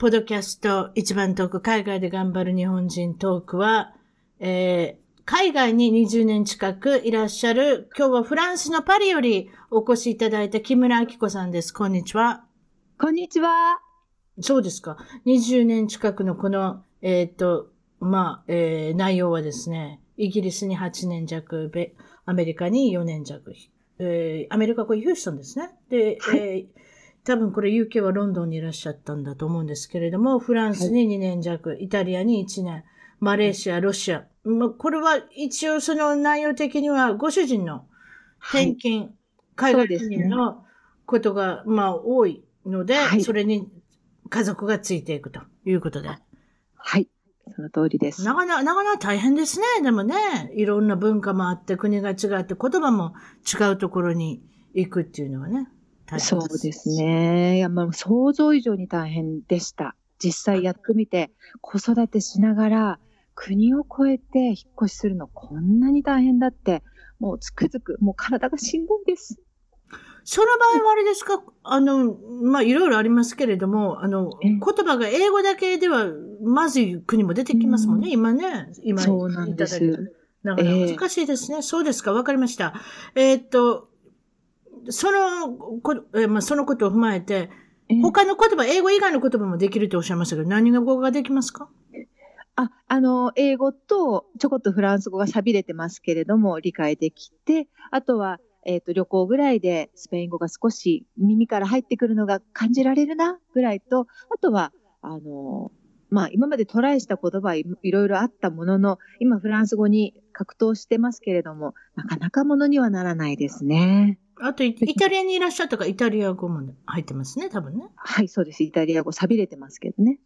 ポドキャスト一番トーク海外で頑張る日本人トークは、えー、海外に20年近くいらっしゃる、今日はフランスのパリよりお越しいただいた木村明子さんです。こんにちは。こんにちは。そうですか。20年近くのこの、えっ、ー、と、まあ、えー、内容はですね、イギリスに8年弱、アメリカに4年弱、えー、アメリカこれヒューストンですね。で、はい、えー、多分これ UK はロンドンにいらっしゃったんだと思うんですけれども、フランスに2年弱、はい、イタリアに1年、マレーシア、ロシア。まあ、これは一応その内容的にはご主人の転勤、はい、海外人のことが、まあ多いので、はい、それに家族がついていくということで。はい。その通りです。なかなか、なかなか大変ですね。でもね、いろんな文化もあって、国が違って、言葉も違うところに行くっていうのはね、そうですね。いや、まあ、想像以上に大変でした。実際やってみて、子育てしながら、国を越えて引っ越しするのこんなに大変だって、もうつくづく、もう体が死んだんです。その場合はあれですか？あの、まあ、いろいろありますけれども、あの、言葉が英語だけでは、まずい国も出てきますもんね、うん、今ね。今、そうなんです。だから難しいですね。えー、そうですか、わかりました。えー、っと、そのこ、えー、まあ、そのことを踏まえて、他の言葉、英語以外の言葉もできるとおっしゃいましたけど、何語ができますか？あ、あの、英語とちょこっとフランス語が錆びれてますけれども、理解できて、あとは、えっ、ー、と、旅行ぐらいでスペイン語が少し耳から入ってくるのが感じられるな、ぐらいと、あとは、あの、まあ、今までトライした言葉はいろいろあったものの、今フランス語に格闘してますけれども、なかなかものにはならないですね。あと、イタリアにいらっしゃったから、イタリア語も入ってますね、多分ね。はい、そうです。イタリア語錆びれてますけどね。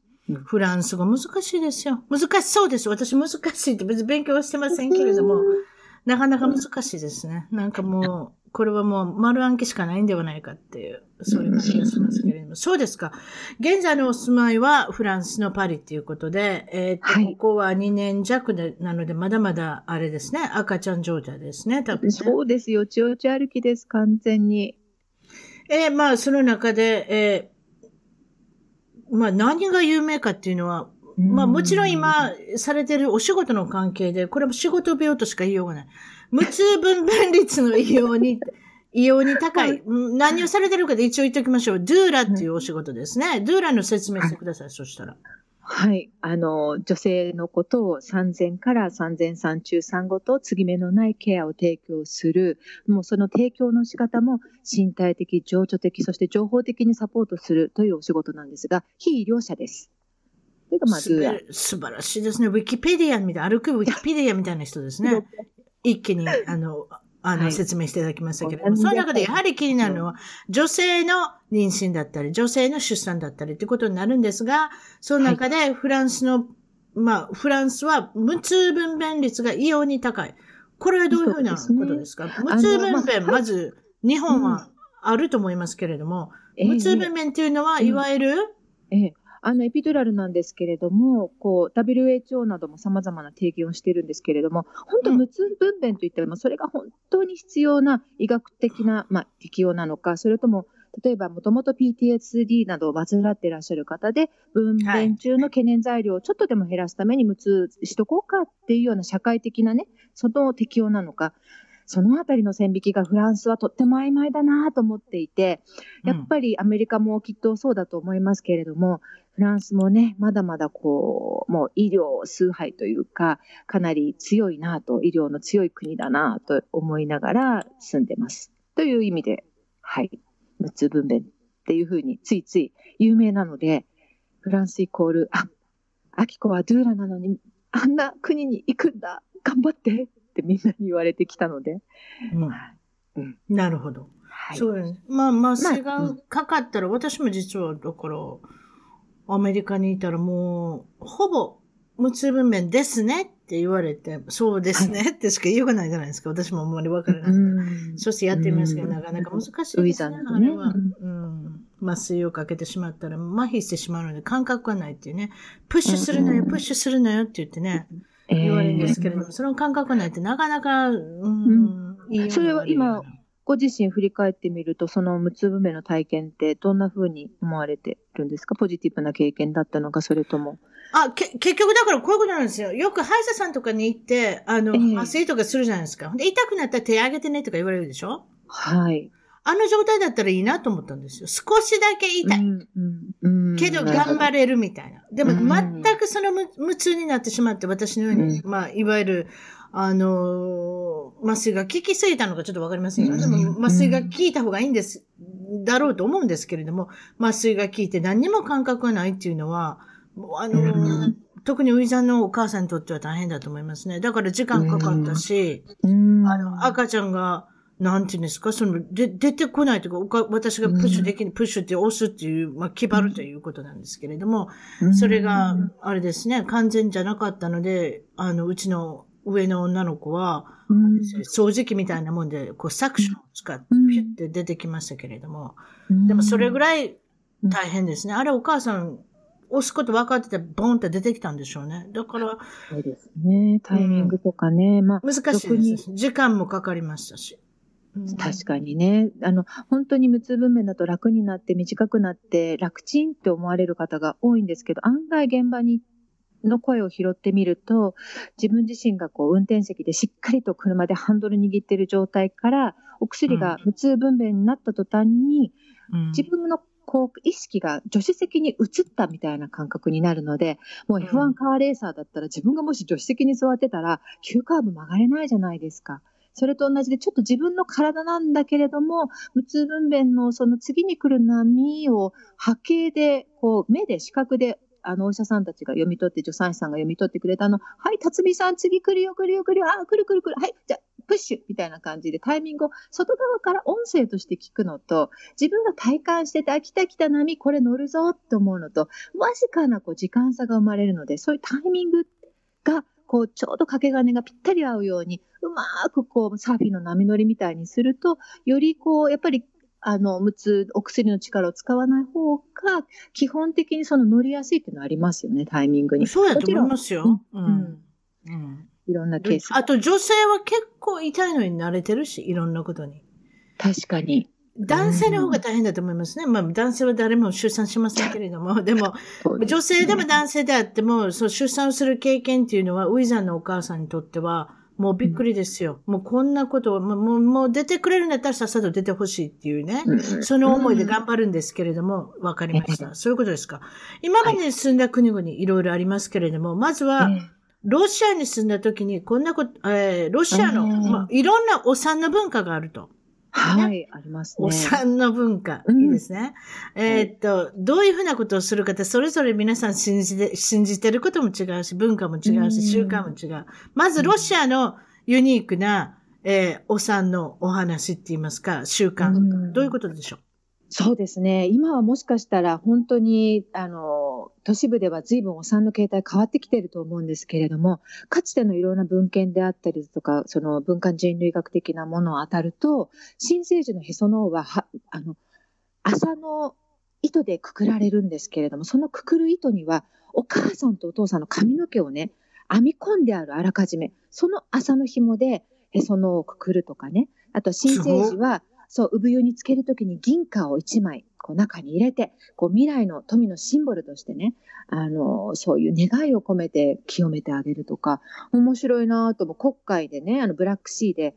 フランス語難しいですよ。難しそうです。私難しいって別に勉強はしてませんけれども。なかなか難しいですね。なんかもう、これはもう丸暗記しかないんではないかっていう、そういう感じがしますけれども。そうですか。現在のお住まいはフランスのパリっていうことで、えっ、ー、と、はい、ここは2年弱で、なので、まだまだあれですね、赤ちゃん状態ですね、多分、ね、そうですよ。ちおち歩きです、完全に。えー、まあ、その中で、えー、まあ、何が有名かっていうのは、まあもちろん今されてるお仕事の関係で、これも仕事病としか言いようがない。無痛分娩率の異様に、異様に高い。何をされてるかで一応言っておきましょう。ドゥーラっていうお仕事ですね。ドゥーラの説明してください、そしたら。はい。あの、女性のことを産前から産前産中産後と継ぎ目のないケアを提供する。もうその提供の仕方も身体的、情緒的、そして情報的にサポートするというお仕事なんですが、非医療者です。それがまず素晴らしいですね。ウィキペディアみたいな、歩くウィキペディアみたいな人ですね。一気に、あの、あの、説明していただきましたけれども、その中でやはり気になるのは、女性の妊娠だったり、女性の出産だったりということになるんですが、その中でフランスの、まあ、フランスは無痛分娩率が異様に高い。これはどういうふうなことですか、ね、無痛分娩、まず、日本はあると思いますけれども、無痛分娩っていうのは、いわゆる、ええあのエピドラルなんですけれども、こう WHO なども様々な提言をしているんですけれども、本当無痛分娩といっても、それが本当に必要な医学的な、まあ、適用なのか、それとも例えば、もともと PTSD などを患っていらっしゃる方で、分娩中の懸念材料をちょっとでも減らすために無痛しとこうかっていうような社会的なね、その適用なのか。そのあたりの線引きがフランスはとっても曖昧だなと思っていて、やっぱりアメリカもきっとそうだと思いますけれども、フランスもね、まだまだこう、もう医療崇拝というか、かなり強いなと、医療の強い国だなと思いながら住んでます。という意味で、はい、無痛分娩っていうふうについつい有名なので、フランスイコール、あ、アキコはドゥーラなのに、あんな国に行くんだ、頑張ってってみんなに言われてきたので。うん。なるほど。はい、そうです。まあ、麻酔がかかったら、まあ、私も実は、だから、アメリカにいたらもう、ほぼ無痛分娩ですねって言われて、そうですねってしか言わないじゃないですか。私もあんまりわからない。そしてやってみますけど、なかなか難しいですね。あれは、うん。麻酔をかけてしまったら麻痺してしまうので感覚がないっていうね。プッシュするのよ、プッシュするのよって言ってね、言われるんですけれども、その感覚がないってなかなか、うん、それは今、ご自身振り返ってみると、その無痛分娩の体験ってどんな風に思われてるんですか？ポジティブな経験だったのか、それとも。あ、け、結局だからこういうことなんですよ。よく歯医者さんとかに行って、あの、麻酔とかするじゃないですか。で、痛くなったら手上げてねとか言われるでしょ？はい。あの状態だったらいいなと思ったんですよ。少しだけ痛い。うんうん、けど頑張れるみたいな。でも全くその無痛になってしまって私のように、うん、まあ、いわゆる、あのー、麻酔が効きすぎたのかちょっとわかりませんが、でも麻酔が効いた方がいいんです、だろうと思うんですけれども、麻酔が効いて何にも感覚がないっていうのは、あのー、特にウィザンのお母さんにとっては大変だと思いますね。だから時間かかったし、あの、赤ちゃんが、なんていうんですか、その、で、出てこないというか、私がプッシュできる、プッシュって押すっていう、まあ、決まるということなんですけれども、それが、あれですね、完全じゃなかったので、あの、うちの上の女の子は、掃除機みたいなもんで、こう、サクションを使って、ピュッて出てきましたけれども、でもそれぐらい大変ですね。あれお母さん、押すこと分かってて、ボンって出てきたんでしょうね。だから。そうですね。タイミングとかね。まあ。難しいです。時間もかかりましたし。確かにね。あの、本当に無痛分娩だと楽になって短くなって楽ちんって思われる方が多いんですけど、案外現場にの声を拾ってみると、自分自身がこう運転席でしっかりと車でハンドル握ってる状態から、お薬が無痛分娩になった途端に、自分のこう意識が助手席に移ったみたいな感覚になるので、もう F1 カーレーサーだったら自分がもし助手席に座ってたら、急カーブ曲がれないじゃないですか。それと同じで、ちょっと自分の体なんだけれども、無痛分娩のその次に来る波を波形で、こう、目で視覚であの、お医者さんたちが読み取って、助産師さんが読み取ってくれたの、はい、辰巳さん、次来るよ、来るよ、来るよ、あ、来る来る来る、はい、じゃプッシュみたいな感じでタイミングを外側から音声として聞くのと、自分が体感してて、あ、来た来た波、これ乗るぞって思うのと、わずかなこう時間差が生まれるので、そういうタイミングがこう、ちょうど掛け金がぴったり合うように、うまくこう、サーフィンの波乗りみたいにすると、よりこう、やっぱり、あの、無痛、お薬の力を使わない方が、基本的にその乗りやすいっていうのはありますよね、タイミングに。そうやと思いますよ。うん。うん。うん、いろんなケース。あと女性は結構痛いのに慣れてるし、いろんなことに。確かに。男性の方が大変だと思いますね。まあ、男性は誰も出産しませんけれども、でも、女性でも男性であっても、そう、出産する経験っていうのは、ウィザーのお母さんにとっては、もうびっくりですよ。もうこんなことを、もう、もう出てくれるんだったらさっさと出てほしいっていうね。その思いで頑張るんですけれども、わかりました。そういうことですか。今までに住んだ国々いろいろありますけれども、まずは、ロシアに住んだ時にこんなこと、えー、ロシアの、まあ、いろんなお産の文化があると。はい、ありますね。お産の文化。いいですね。うん、えー、っと、どういうふうなことをするかって、それぞれ皆さん信じて、信じてることも違うし、文化も違うし、習慣も違う。まず、ロシアのユニークな、えー、お産のお話って言いますか、習慣。どういうことでしょう？そうですね。今はもしかしたら本当に、あの、都市部では随分お産の形態変わってきてると思うんですけれども、かつてのいろんな文献であったりとか、その文化人類学的なものを当たると、新生児のへその緒は、は、あの、麻の糸でくくられるんですけれども、そのくくる糸には、お母さんとお父さんの髪の毛をね、編み込んであるあらかじめ、その麻の紐でへその緒をくくるとかね、あと新生児は、そう、産湯につけるときに銀貨を1枚、こう中に入れて、こう未来の富のシンボルとしてね、あの、そういう願いを込めて清めてあげるとか、面白いなとも、国会でね、あの、ブラックシーで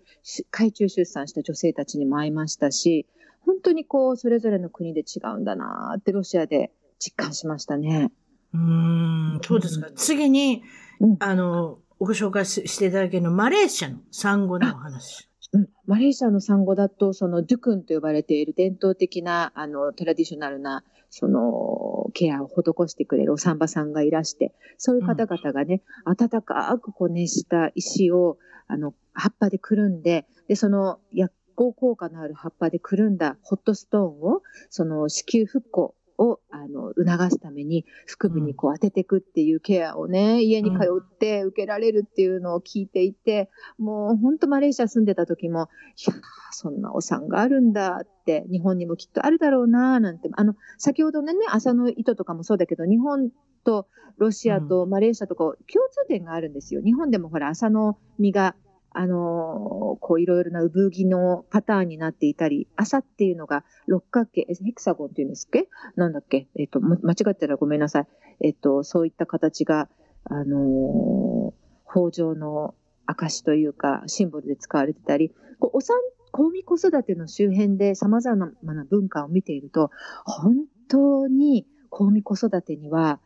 海中出産した女性たちにも会いましたし、本当にこう、それぞれの国で違うんだなってロシアで実感しましたね。うん、そうですか。次に、うん、あの、ご紹介していただけるの、マレーシアの産後のお話。うん、マレーシアの産後だと、そのドゥクンと呼ばれている伝統的な、あの、トラディショナルな、その、ケアを施してくれるお産婆さんがいらして、そういう方々がね、うん、温かくこう熱した石を、あの、葉っぱでくるんで、で、その薬効効果のある葉っぱでくるんだホットストーンを、その子宮復興をあの促すために腹部にこう当てていくっていうケアをね、家に通って受けられるっていうのを聞いていて、もう本当マレーシア住んでた時も、いやそんなお産があるんだって、日本にもきっとあるだろうななんて、あの、先ほどのね、朝の糸とかもそうだけど、日本とロシアとマレーシアとか共通点があるんですよ。日本でもほら、朝の実があのこういろいろな産着のパターンになっていたり、朝っていうのが六角形、ヘクサゴンっていうんですっけ？なんだっけ？えっ、と、間違ってたらごめんなさい。えっ、と、そういった形が、あのー、豊穣の証というか、シンボルで使われてたり、こうお産、公民子育ての周辺で様々な文化を見ていると、本当に公民子育てには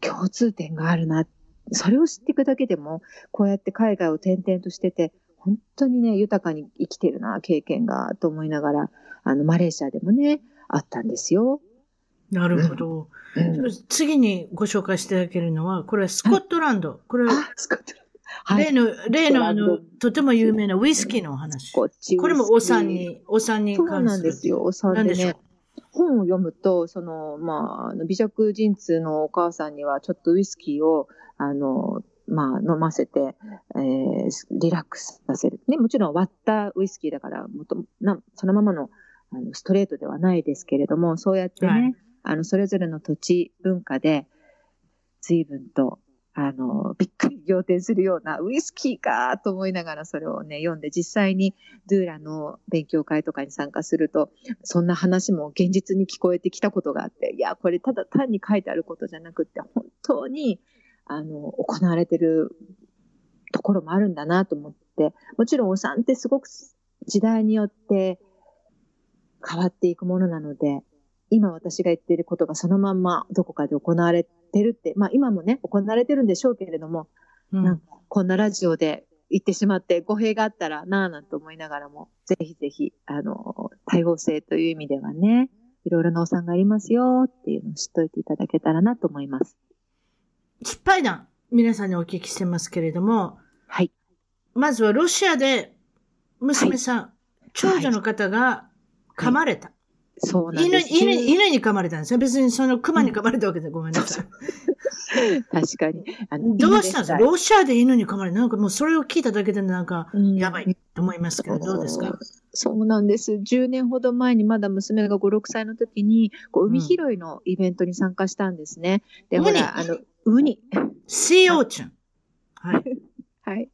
共通点があるなっそれを知っていくだけでも、こうやって海外を転々としてて、本当にね、豊かに生きてるな、経験が、と思いながら、あの、マレーシアでもね、あったんですよ。なるほど。うん、次にご紹介していただけるのは、これはスコットランド。はい、これは、スコットランド。はい、例の、例のあの、とても有名なウイスキーのお話。これもお産に、お産に関する。そうなんですよ、お産でね。本を読むと、その、まあ、微弱陣痛のお母さんには、ちょっとウイスキーを、あの、まあ、飲ませて、えー、リラックスさせる。ね、もちろん割ったウイスキーだから、もとなそのままのあのストレートではないですけれども、そうやってね、はい、あの、それぞれの土地、文化で、随分とあの、びっくり仰天するようなウイスキーかと思いながらそれをね、読んで実際にドゥーラの勉強会とかに参加すると、そんな話も現実に聞こえてきたことがあって、いや、これただ単に書いてあることじゃなくて、本当に、あの、行われてるところもあるんだなと思って、もちろんお産ってすごく時代によって変わっていくものなので、今私が言っていることがそのまんまどこかで行われてるって、まあ今もね、行われてるんでしょうけれども、うん、なんかこんなラジオで言ってしまって語弊があったらなぁなんて思いながらも、ぜひぜひ、あの、多様性という意味ではね、いろいろなお産がありますよっていうのを知っといていただけたらなと思います。失敗談、皆さんにお聞きしてますけれども、はい。まずはロシアで娘さん、はい、長女の方が噛まれた。はいそうなんです。犬、犬、犬に噛まれたんですよ。別にその熊に噛まれたわけで、ごめんなさい。確かに。どうしたんですか？ロシアで犬に噛まれなんかもうそれを聞いただけでなんか、やばいと思いますけど、どうですか？そうなんです。10年ほど前にまだ娘が5、6歳の時に、こう海拾いのイベントに参加したんですね。で、ほら、あの、ウニ。シーオーチュン。はい。はい。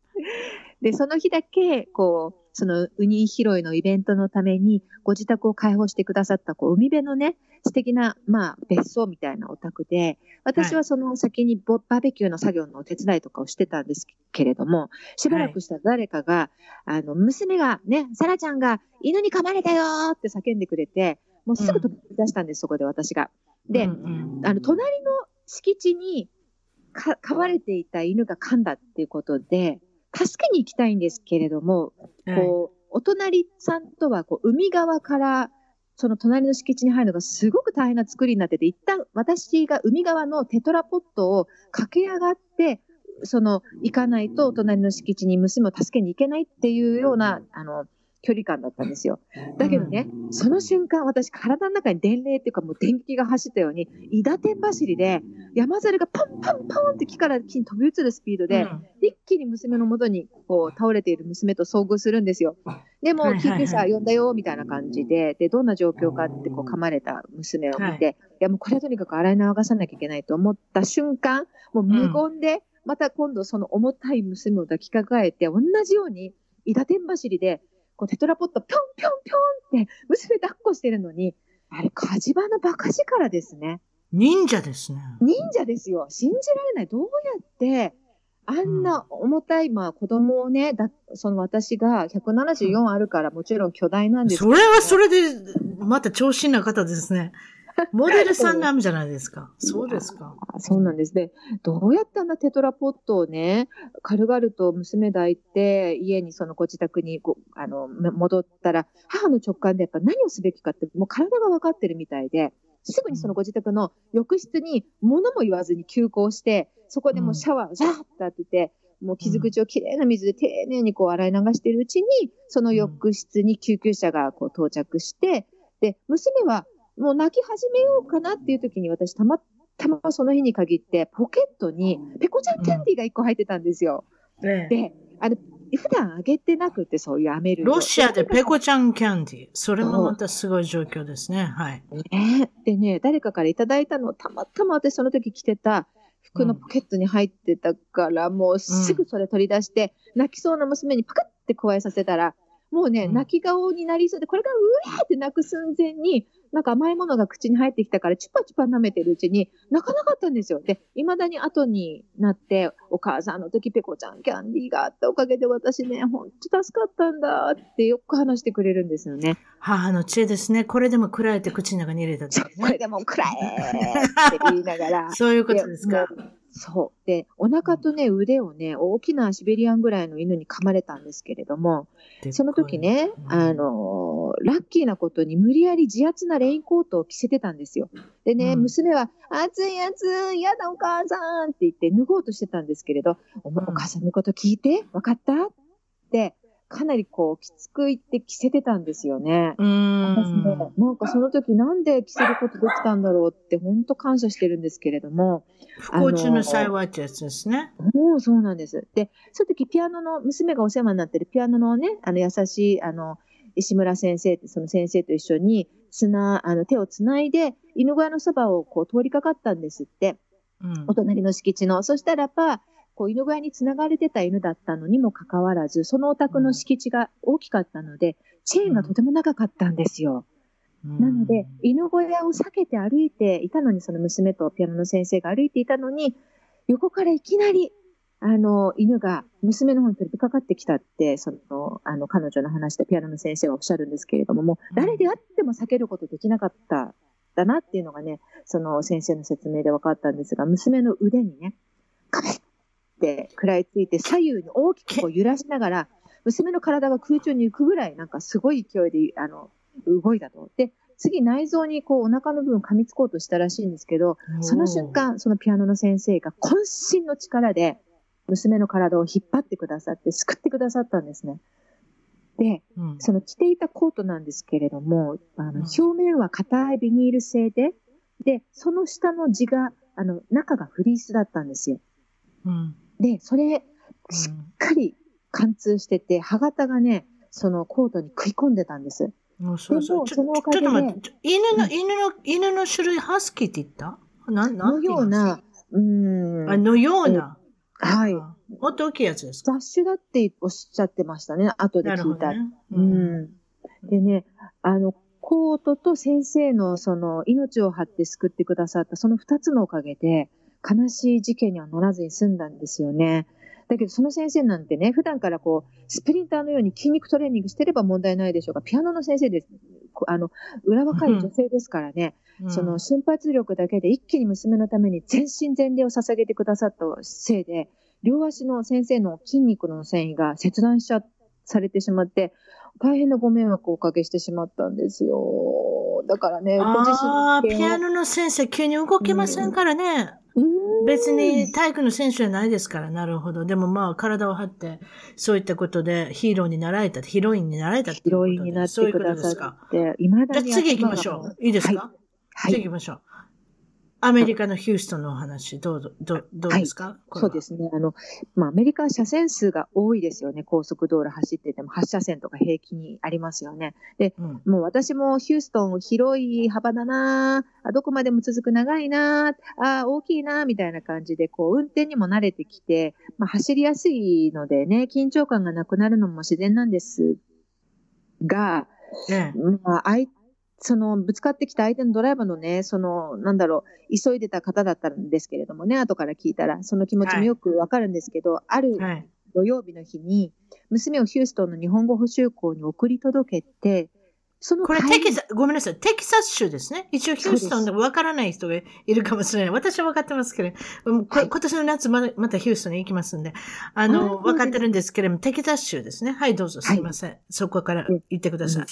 で、その日だけ、こう、そのウニ拾いのイベントのために、ご自宅を開放してくださった、こう、海辺のね、素敵な、まあ、別荘みたいなお宅で、私はその先にバーベキューの作業のお手伝いとかをしてたんですけれども、しばらくしたら誰かが、はい、あの、娘がね、サラちゃんが犬に噛まれたよって叫んでくれて、もうすぐ飛び出したんです、うん、そこで私が。で、あの、隣の敷地に飼われていた犬が噛んだっていうことで、助けに行きたいんですけれども、こう、お隣さんとはこう海側からその隣の敷地に入るのがすごく大変な作りになってて、一旦私が海側のテトラポットを駆け上がって、その行かないと隣の敷地に娘を助けに行けないっていうような、あの、距離感だったんですよ。だけどね、その瞬間、私、体の中に電霊っていうか、もう電気が走ったように、伊田天走りで、山猿がパンパンパンって木から木に飛び移るスピードで、うん、一気に娘のもとにこう倒れている娘と遭遇するんですよ。でも、救急車呼んだよ、みたいな感じで、で、どんな状況かってこう噛まれた娘を見て、はい、いや、もうこれはとにかく洗い流さなきゃいけないと思った瞬間、もう無言で、また今度その重たい娘を抱きかかえて、同じように、伊田天走りで、こうテトラポットぴょんぴょんぴょんって娘抱っこしてるのに、あれ、火事場のバカ力ですね。忍者ですね。忍者ですよ。信じられない。どうやって、あんな重たい、まあ子供をね、だその私が174あるからもちろん巨大なんですけどそれはそれで、また長身な方ですね。モデルさんなんじゃない ですか。そうですか。あそうなんですね。どうやってあんなテトラポットをね、軽々と娘抱いて、家にそのご自宅にごあのめ戻ったら、母の直感でやっぱ何をすべきかって、もう体が分かってるみたいで、すぐにそのご自宅の浴室に物も言わずに急行して、そこでもうシャワーをザーッと当てて、もう傷口をきれいな水で丁寧にこう洗い流しているうちに、その浴室に救急車がこう到着して、で、娘はもう泣き始めようかなっていう時に私たまたまその日に限ってポケットにペコちゃんキャンディーが1個入ってたんですよ。ええで、あの、普段あげてなくてそういうアメルロシアでペコちゃんキャンディー。それもまたすごい状況ですね。はい。ね。でね、誰かからいただいたのをたまたま私その時着てた服のポケットに入ってたから、もうすぐそれ取り出して、泣きそうな娘にパカッて加えさせたら、もうね、うん泣き顔になりそうで、これがうわーって泣く寸前に、なんか甘いものが口に入ってきたから、チュパチュパ舐めてるうちに、泣かなかったんですよ。で、未だに後になって、お母さんの時ペコちゃんキャンディーがあったおかげで私ね、ほんと助かったんだってよく話してくれるんですよね。母の知恵ですね。これでも暗いって口の中に入れた時これね。でもう暗えって言いながら。そういうことですか？そう。で、お腹とね、腕をね、大きなシベリアンぐらいの犬に噛まれたんですけれども、その時ね、うんあのーラッキーなことに無理やり自圧なレインコートを着せてたんですよ。でね、うん。娘は、暑い暑い、やだお母さんって言って脱ごうとしてたんですけれど、お母さんのこと聞いて、わかった？って、かなりこう、きつく言って着せてたんですよね。うー私ねん。、なんかその時なんで着せることできたんだろうって本当感謝してるんですけれども、不幸中の幸いってやつですね。もうそうなんです。で、その時ピアノの、娘がお世話になってるピアノのね、あの優しい、あの、石村先生ってその先生と一緒に、砂、あの手をつないで、犬小屋のそばをこう通りかかったんですって。うんお隣の敷地の。そしたらば、こう犬小屋に繋がれてた犬だったのにもかかわらず、そのお宅の敷地が大きかったので、チェーンがとても長かったんですよ。なので、犬小屋を避けて歩いていたのに、その娘とピアノの先生が歩いていたのに、横からいきなり、あの、犬が娘の方に飛びかかってきたって、その、あの、彼女の話でピアノの先生はおっしゃるんですけれども、もう誰であっても避けることできなかった、だなっていうのがね、その先生の説明で分かったんですが、娘の腕にね、カメって食らいついて、左右に大きくこう揺らしながら、娘の体が空中に浮くぐらい、なんかすごい勢いで、あの、動いたと。で、次内臓にこうお腹の部分噛みつこうとしたらしいんですけど、その瞬間、そのピアノの先生が渾身の力で娘の体を引っ張ってくださって、救ってくださったんですね。で、うんその着ていたコートなんですけれども、あのうん表面は硬いビニール製で、で、その下の地が、あの、中がフリースだったんですよ。うんで、それ、しっかり貫通してて、歯型がね、そのコートに食い込んでたんです。もうそうそう。ちょっと待って。犬の、うん犬の、犬の種類ハスキーって言った？な、なんのて言いうな、うーん。あ、のような。はい。あ。もっと大きいやつですか？雑種だっておっしゃってましたね、後で聞いた。うん。でね、あの、コートと先生のその命を張って救ってくださったその二つのおかげで悲しい事件にはならずに済んだんですよね。だけどその先生なんてね、普段からこう、スプリンターのように筋肉トレーニングしてれば問題ないでしょうが、ピアノの先生です。こあの、裏若い女性ですからね、うんその瞬発力だけで一気に娘のために全身全霊を捧げてくださったせいで、両足の先生の筋肉の繊維が切断しちゃ、されてしまって、大変なご迷惑をおかけしてしまったんですよ。だからね、ご自ああ、身のピアノの先生、急に動けませんからね。うん別に体育の選手じゃないですから、なるほど。でもまあ、体を張って、そういったことでヒーローになられた、ヒロインになられたっていうヒロことでインになっそういうこてくださとですか。って、いまだにじゃあ次行きましょう。いいですか、はい次行き。ましょう。アメリカのヒューストンのお話、どうぞ、どうどうですか、はそうですね。あの、まあ、アメリカは車線数が多いですよね。高速道路走ってても8車線とか平気にありますよね。うんもう私もヒューストン広い幅だなあどこまでも続く長いなあ大きいなみたいな感じで、こう、運転にも慣れてきて、まあ、走りやすいのでね、緊張感がなくなるのも自然なんですが、ええ。まあ、相その、ぶつかってきた相手のドライバーのね、その、なんだろう、急いでた方だったんですけれどもね、後から聞いたら、その気持ちもよくわかるんですけど、あるはい。土曜日の日に、娘をヒューストンの日本語補習校に送り届けて、そのこれテキサ、ごめんなさい、テキサス州ですね。一応ヒューストンでわからない人がいるかもしれない。私は分かってますけど、はい今年の夏まだまたヒューストンに行きますんで、ああの、ー分かってるんですけれども、テキサス州ですね。はい、どうぞ、すいません。そこからうん言ってください。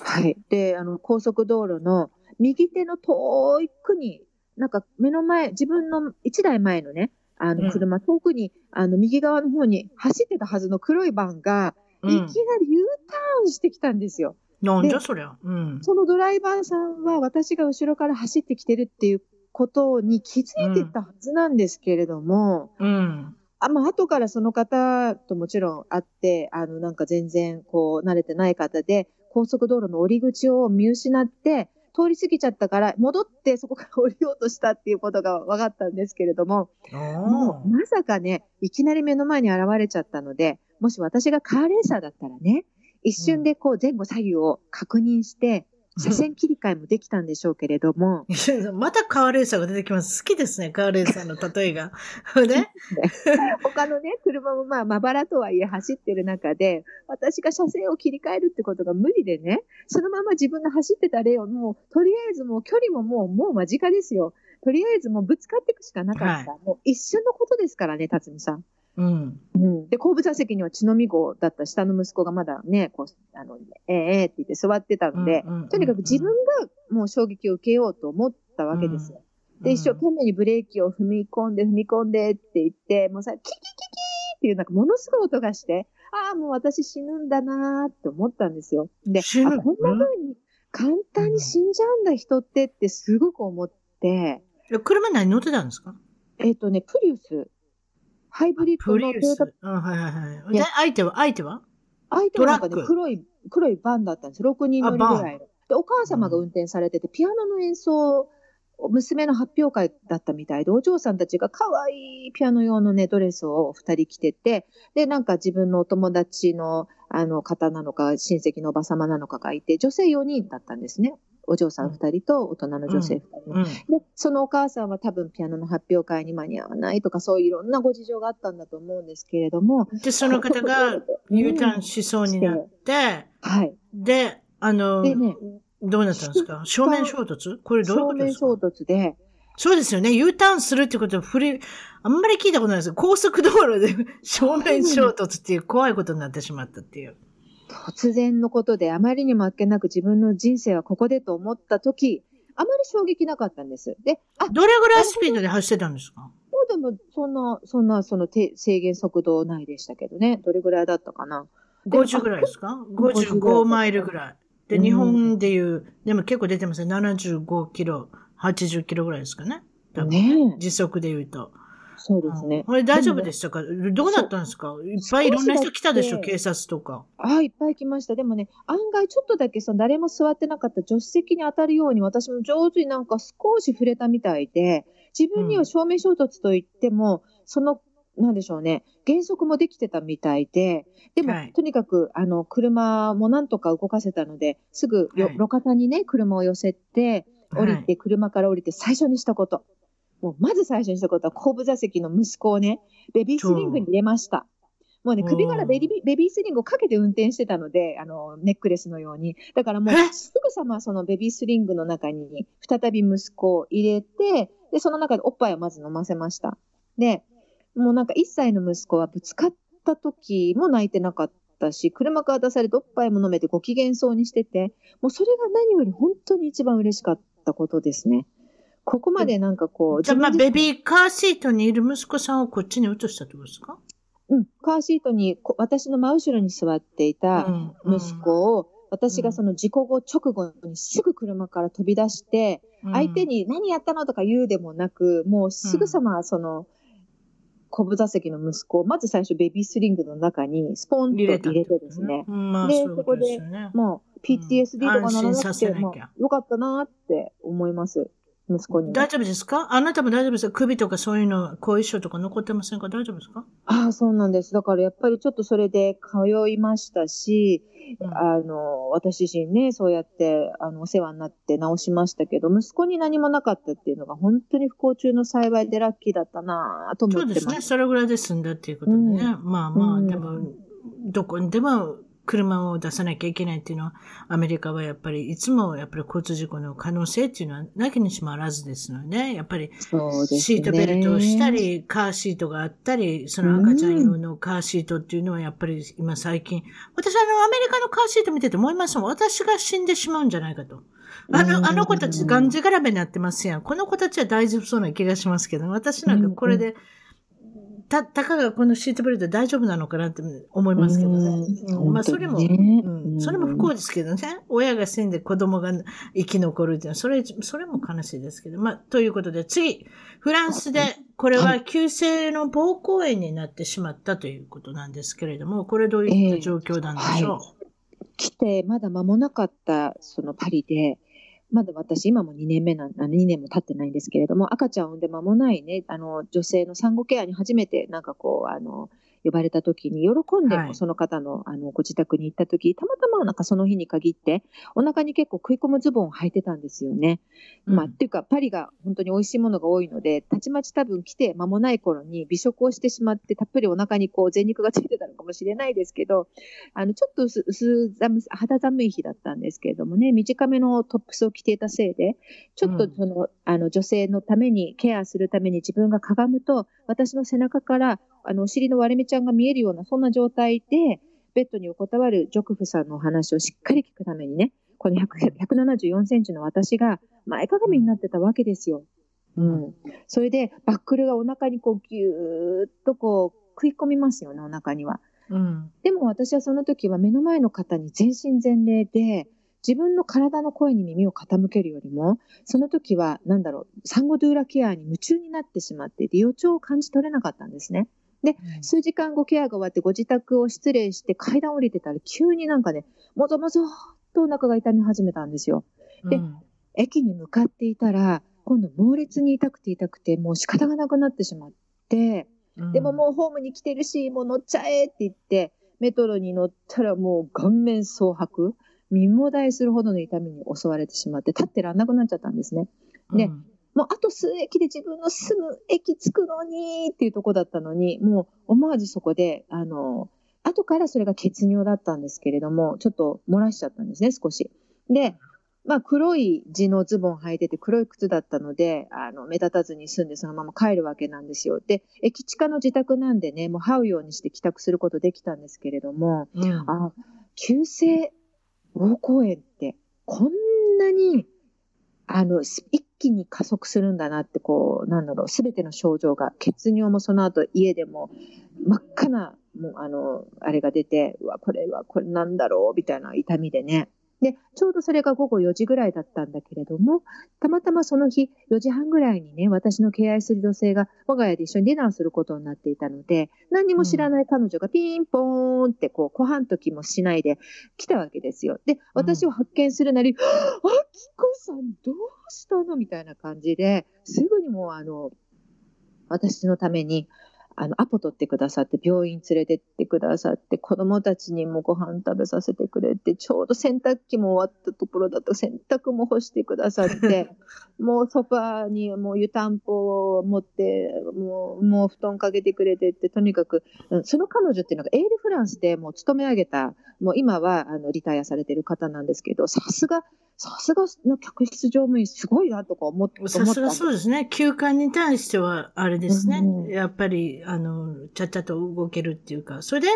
はい。で、あの、高速道路の右手の遠くに、なんか目の前、自分の一台前のね、あうんの車、遠くに、あの、右側の方に走ってたはずの黒いバンが、うんいきなり U ターンしてきたんですよ。なんじゃでそりゃ。うん。そのドライバーさんは私が後ろから走ってきてるっていうことに気づいてたはずなんですけれども、うん。あ、まあ、後からその方ともちろん会って、あの、なんか全然、こう、慣れてない方で、高速道路の降り口を見失って、通り過ぎちゃったから、戻ってそこから降りようとしたっていうことが分かったんですけれども、もう、まさかね、いきなり目の前に現れちゃったので、もし私がカーレーサーだったらね、一瞬でこう前後左右を確認して、車線切り替えもできたんでしょうけれども、またカーレーサーが出てきます。好きですね、カーレーサーの例えが。ね。他のね、車もまあ、まばらとはいえ走ってる中で、私が車線を切り替えるってことが無理でね、そのまま自分の走ってた例をもう、とりあえずもう距離ももう、もう間近ですよ。とりあえずもうぶつかっていくしかなかった。もう一瞬のことですからね、辰巳さん。うん。うん。で、後部座席には血のみ号だった下の息子がまだね、こう、あの、ええええって言って座ってたので、うんうんうんうんとにかく自分がもう衝撃を受けようと思ったわけですよ。で、一生懸命にブレーキを踏み込んで踏み込んでって言って、もうさ、キキキキーっていうなんかものすごい音がして、ああ、もう私死ぬんだなーって思ったんですよ。で、あこんな風に簡単に死んじゃうんだ人ってってすごく思って、え車何乗ってたんですか？えっ、とね、プリウス、ハイブリッドのトヨタ。うん、はいはいはい。で、相手は相手は？相手はなんかね黒い、黒いバンだったんです。6人乗りぐらいの。で、お母様が運転されてて、ピアノの演奏、娘の発表会だったみたいで、お嬢さんたちが可愛いピアノ用のね、ドレスを二人着てて、で、なんか自分のお友達の、あの、方なのか、親戚のおば様なのかがいて、女性4人だったんですね。お嬢さん二人と大人の女性二人。うん。で、そのお母さんは多分ピアノの発表会に間に合わないとか、そういういろんなご事情があったんだと思うんですけれども、で、その方が U ターンしそうになって、はい。で、あの、でねどうなったんですか？正面衝突？これどういうことですか？正面衝突で、そうですよね。U ターンするってことは、振り、あんまり聞いたことないです高速道路で 正面衝突っていう怖いことになってしまったっていう。突然のことであまりにもあっけなく自分の人生はここでと思ったとき、あまり衝撃なかったんです。で、あ、もどれぐらいスピードで走ってたんですか？うでも、そんな、そんな、そのて制限速度ないでしたけどね。どれぐらいだったかな。で ?50 ぐらいですか ?55 マイルぐらい。で、うん日本でいう、でも結構出てますね。75キロ、80キロぐらいですかね。多分ねえ時速で言うと。そうですね。これ大丈夫でしたか？どうなったんですか？いっぱいいろんな人来たでしょ？警察とか。ああ、いっぱい来ました。でもね、案外ちょっとだけその誰も座ってなかった助手席に当たるように私も上手になんか少し触れたみたいで、自分には正面衝突といっても、その、なんでしょうね、減速もできてたみたいで、でも、はい。とにかく、あの、車もなんとか動かせたので、すぐよ、はい。路肩にね、車を寄せて、降りはいて、車から降りて最初にしたこと。もう、まず最初にしたことは、後部座席の息子をね、ベビースリングに入れました。もうね、首からベビーベビースリングをかけて運転してたので、あの、ネックレスのように。だからもうえ、すぐさまそのベビースリングの中に、再び息子を入れて、で、その中でおっぱいをまず飲ませました。で、もうなんか1歳の息子はぶつかった時も泣いてなかったし、車から出されておっぱいも飲めてご機嫌そうにしてて、もうそれが何より本当に一番嬉しかったことですね。ここまでなんかこう、じゃあ、まあ、ベビーカーシートにいる息子さんをこっちに移したってことですか？うん、カーシートにこ私の真後ろに座っていた息子を、私がその事故後直後にすぐ車から飛び出して、相手に、に何やったのとか言うでもなく、もうすぐさまその、後部座席の息子を、まず最初ベビースリングの中にスポンと入れてですね、でそことで。もう PTSD とかならなくて、もうよかったなって思います。息子に。大丈夫ですか？あなたも大丈夫ですか？首とかそういうの、後遺症とか残ってませんか？大丈夫ですか？ああ、そうなんです。だからやっぱりちょっとそれで通いましたし、うん、あの、私自身ね、そうやって、あの、お世話になって治しましたけど、息子に何もなかったっていうのが本当に不幸中の幸いでラッキーだったなと思ってます。そうですね。それぐらいで済んだっていうことでね。うん、まあまあ、でも、どこにでも車を出さなきゃいけないっていうのは、アメリカはやっぱりいつもやっぱり交通事故の可能性っていうのはなきにしもあらずですので、やっぱりシートベルトをしたり、カーシートがあったり、その赤ちゃん用のカーシートっていうのはやっぱり今最近、私あのアメリカのカーシート見てて思いますもん。私が死んでしまうんじゃないかと。あの、あの子たちがんじがらめになってますやん。この子たちは大丈夫そうな気がしますけど、私なんかこれで、た、たかがこのシートベルト大丈夫なのかなって思いますけどね。うん、まあ、それも、うん、それも不幸ですけどね。親が死んで子供が生き残るっていうのは、それ、それも悲しいですけど。まあ、ということで、次、フランスで、これは急性の膀胱炎になってしまったということなんですけれども、これどういった状況なんでしょう、えーはい、来て、まだ間もなかった、そのパリで、まだ私、今も2年目なん、あの2年も経ってないんですけれども、赤ちゃんを産んで間もないね、あの、女性の産後ケアに初めて、なんかこう、あの、呼ばれた時に、喜んでもその方の、あの、ご自宅に行った時、たまたまなんかその日に限って、お腹に結構食い込むズボンを履いてたんですよね。うん、まあ、っていうか、パリが本当に美味しいものが多いので、たちまち多分来て間もない頃に美食をしてしまって、たっぷりお腹にこう、全肉がついてたのかもしれないですけど、あの、ちょっと薄薄寒、肌寒い日だったんですけれどもね、短めのトップスを着ていたせいで、ちょっとその、うん、あの、女性のために、ケアするために自分がかがむと、私の背中からあの、お尻の割れ目ちゃんが見えるような、そんな状態で、ベッドに横たわるジョクフさんのお話をしっかり聞くためにね、この174センチの私が前かがみになってたわけですよ。うん。それで、バックルがお腹にこう、ぎゅーっとこう、食い込みますよね、お腹には。うん。でも私はその時は目の前の方に全身全霊で、自分の体の声に耳を傾けるよりも、その時は、なんだろう、産後ドゥーラケアに夢中になってしまって、予兆を感じ取れなかったんですね。で、数時間後ケアが終わってご自宅を失礼して階段降りてたら急になんかね、もぞもぞっとお腹が痛み始めたんですよ。で、うん、駅に向かっていたら、今度猛烈に痛くて痛くて、もう仕方がなくなってしまって、うん、でももうホームに来てるし、もう乗っちゃえって言って、メトロに乗ったらもう顔面蒼白、身もだえするほどの痛みに襲われてしまって、立ってらんなくなっちゃったんですね。で、うんもうあと数駅で自分の住む駅着くのにっていうとこだったのに、もう思わずそこで、あの、後からそれが血尿だったんですけれども、ちょっと漏らしちゃったんですね、少し。で、まあ黒い地のズボン履いてて黒い靴だったので、あの、目立たずに住んでそのまま帰るわけなんですよ。で、駅地下の自宅なんでね、もう這うようにして帰宅することできたんですけれども、うん、あ、急性膀胱炎ってこんなにあの、一気に加速するんだなって、こう、なんだろう、すべての症状が、血尿もその後家でも真っ赤な、もう、あの、あれが出て、うわ、これは、これなんだろう、みたいな痛みでね。で、ちょうどそれが午後4時ぐらいだったんだけれども、たまたまその日4時半ぐらいにね、私の敬愛する女性が我が家で一緒にディナーすることになっていたので、何にも知らない彼女がピンポーンってこう、ご飯時もしないで来たわけですよ。で、私を発見するなり、うん、あきこさんどうしたの？みたいな感じで、すぐにもうあの、私のために、あの、アポ取ってくださって、病院連れてってくださって、子供たちにもご飯食べさせてくれて、ちょうど洗濯機も終わったところだと洗濯も干してくださって、もうソファにもう湯たんぽを持って、もう、もう布団かけてくれてって、とにかく、その彼女っていうのがエールフランスでもう勤め上げた、もう今はあのリタイアされてる方なんですけど、さすが、さすがの客室乗務員すごいなとか思って。さすがそうですね。休館に対しては、あれですね。うん、やっぱり、あの、ちゃっちゃと動けるっていうか。それで、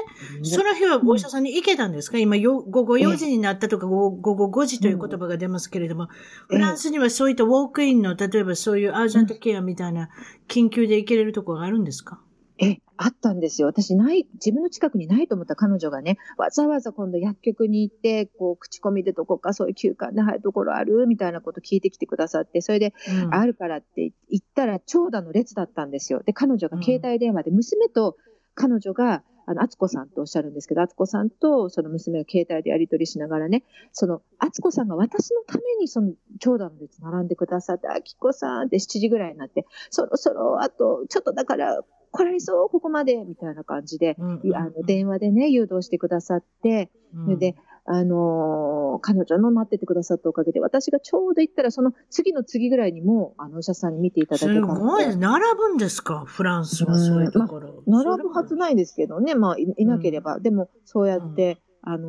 その日はお医者さんに行けたんですか、今よ、午後4時になったとか、午後5時という言葉が出ますけれども、フランスにはそういったウォークインの、例えばそういうアージェントケアみたいな、緊急で行けれるところがあるんですか？え、あったんですよ。私ない、自分の近くにないと思った彼女がね、わざわざ今度薬局に行って、こう、口コミでどこかそういう休館で入るところある？みたいなこと聞いてきてくださって、それで、うん、あるからって言ったら長蛇の列だったんですよ。で、彼女が携帯電話で娘と彼女が、あの、敦子さんとおっしゃるんですけど、敦子さんとその娘が携帯でやり取りしながらね、その、敦子さんが私のためにその長蛇の列並んでくださって、あきこさんって7時ぐらいになって、そろそろ、あと、ちょっとだから、来られそう、ここまで、みたいな感じで、うんうん、あの、電話でね、誘導してくださって、うん、で、あのー、彼女の待っててくださったおかげで、私がちょうど行ったら、その次の次ぐらいにも、あの、お医者さんに見ていただけたすごい、並ぶんですか？フランスはそういうところ。まあ、並ぶはずないですけどね、まあ、いなければ。うん、でも、そうやって、うん、あの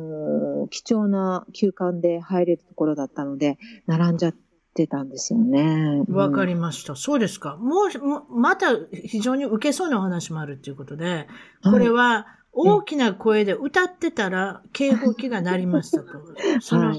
ー、貴重な休館で入れるところだったので、並んじゃってたんですよね。わ、かりました。そうですか。もう、また非常に受けそうなお話もあるっていうことで、これは、はい大きな声で歌ってたら警報器が鳴りましたと。その、はい、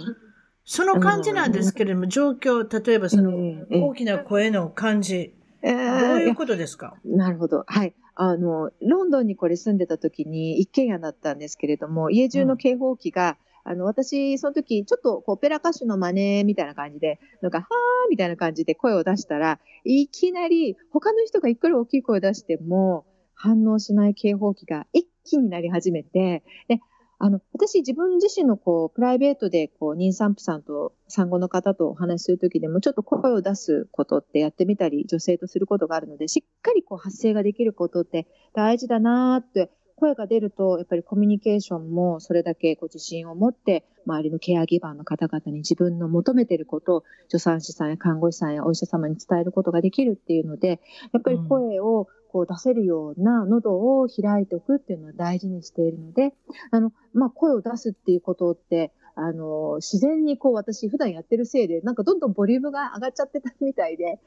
その感じなんですけれども、状況、例えばその大きな声の感じ、えー、どういうことですか？なるほど。はい。あの、ロンドンにこれ住んでた時に一軒家だったんですけれども、家中の警報器が、うん、あの、私、その時、ちょっと、オペラ歌手の真似みたいな感じで、なんか、はーみたいな感じで声を出したら、いきなり、他の人がいくら大きい声を出しても、反応しない警報器が一気になり始めて、で、あの、私自分自身のこう、プライベートでこう、妊産婦さんと産後の方とお話しするときでも、ちょっと声を出すことってやってみたり、女性とすることがあるので、しっかりこう、発声ができることって大事だなーって、声が出ると、やっぱりコミュニケーションもそれだけこう自信を持って、周りのケアギバーの方々に自分の求めていることを助産師さんや看護師さんやお医者様に伝えることができるっていうので、やっぱり声をこう出せるような喉を開いておくっていうのは大事にしているので、あの、まあ、声を出すっていうことって、あの、自然にこう私普段やってるせいで、なんかどんどんボリュームが上がっちゃってたみたいで、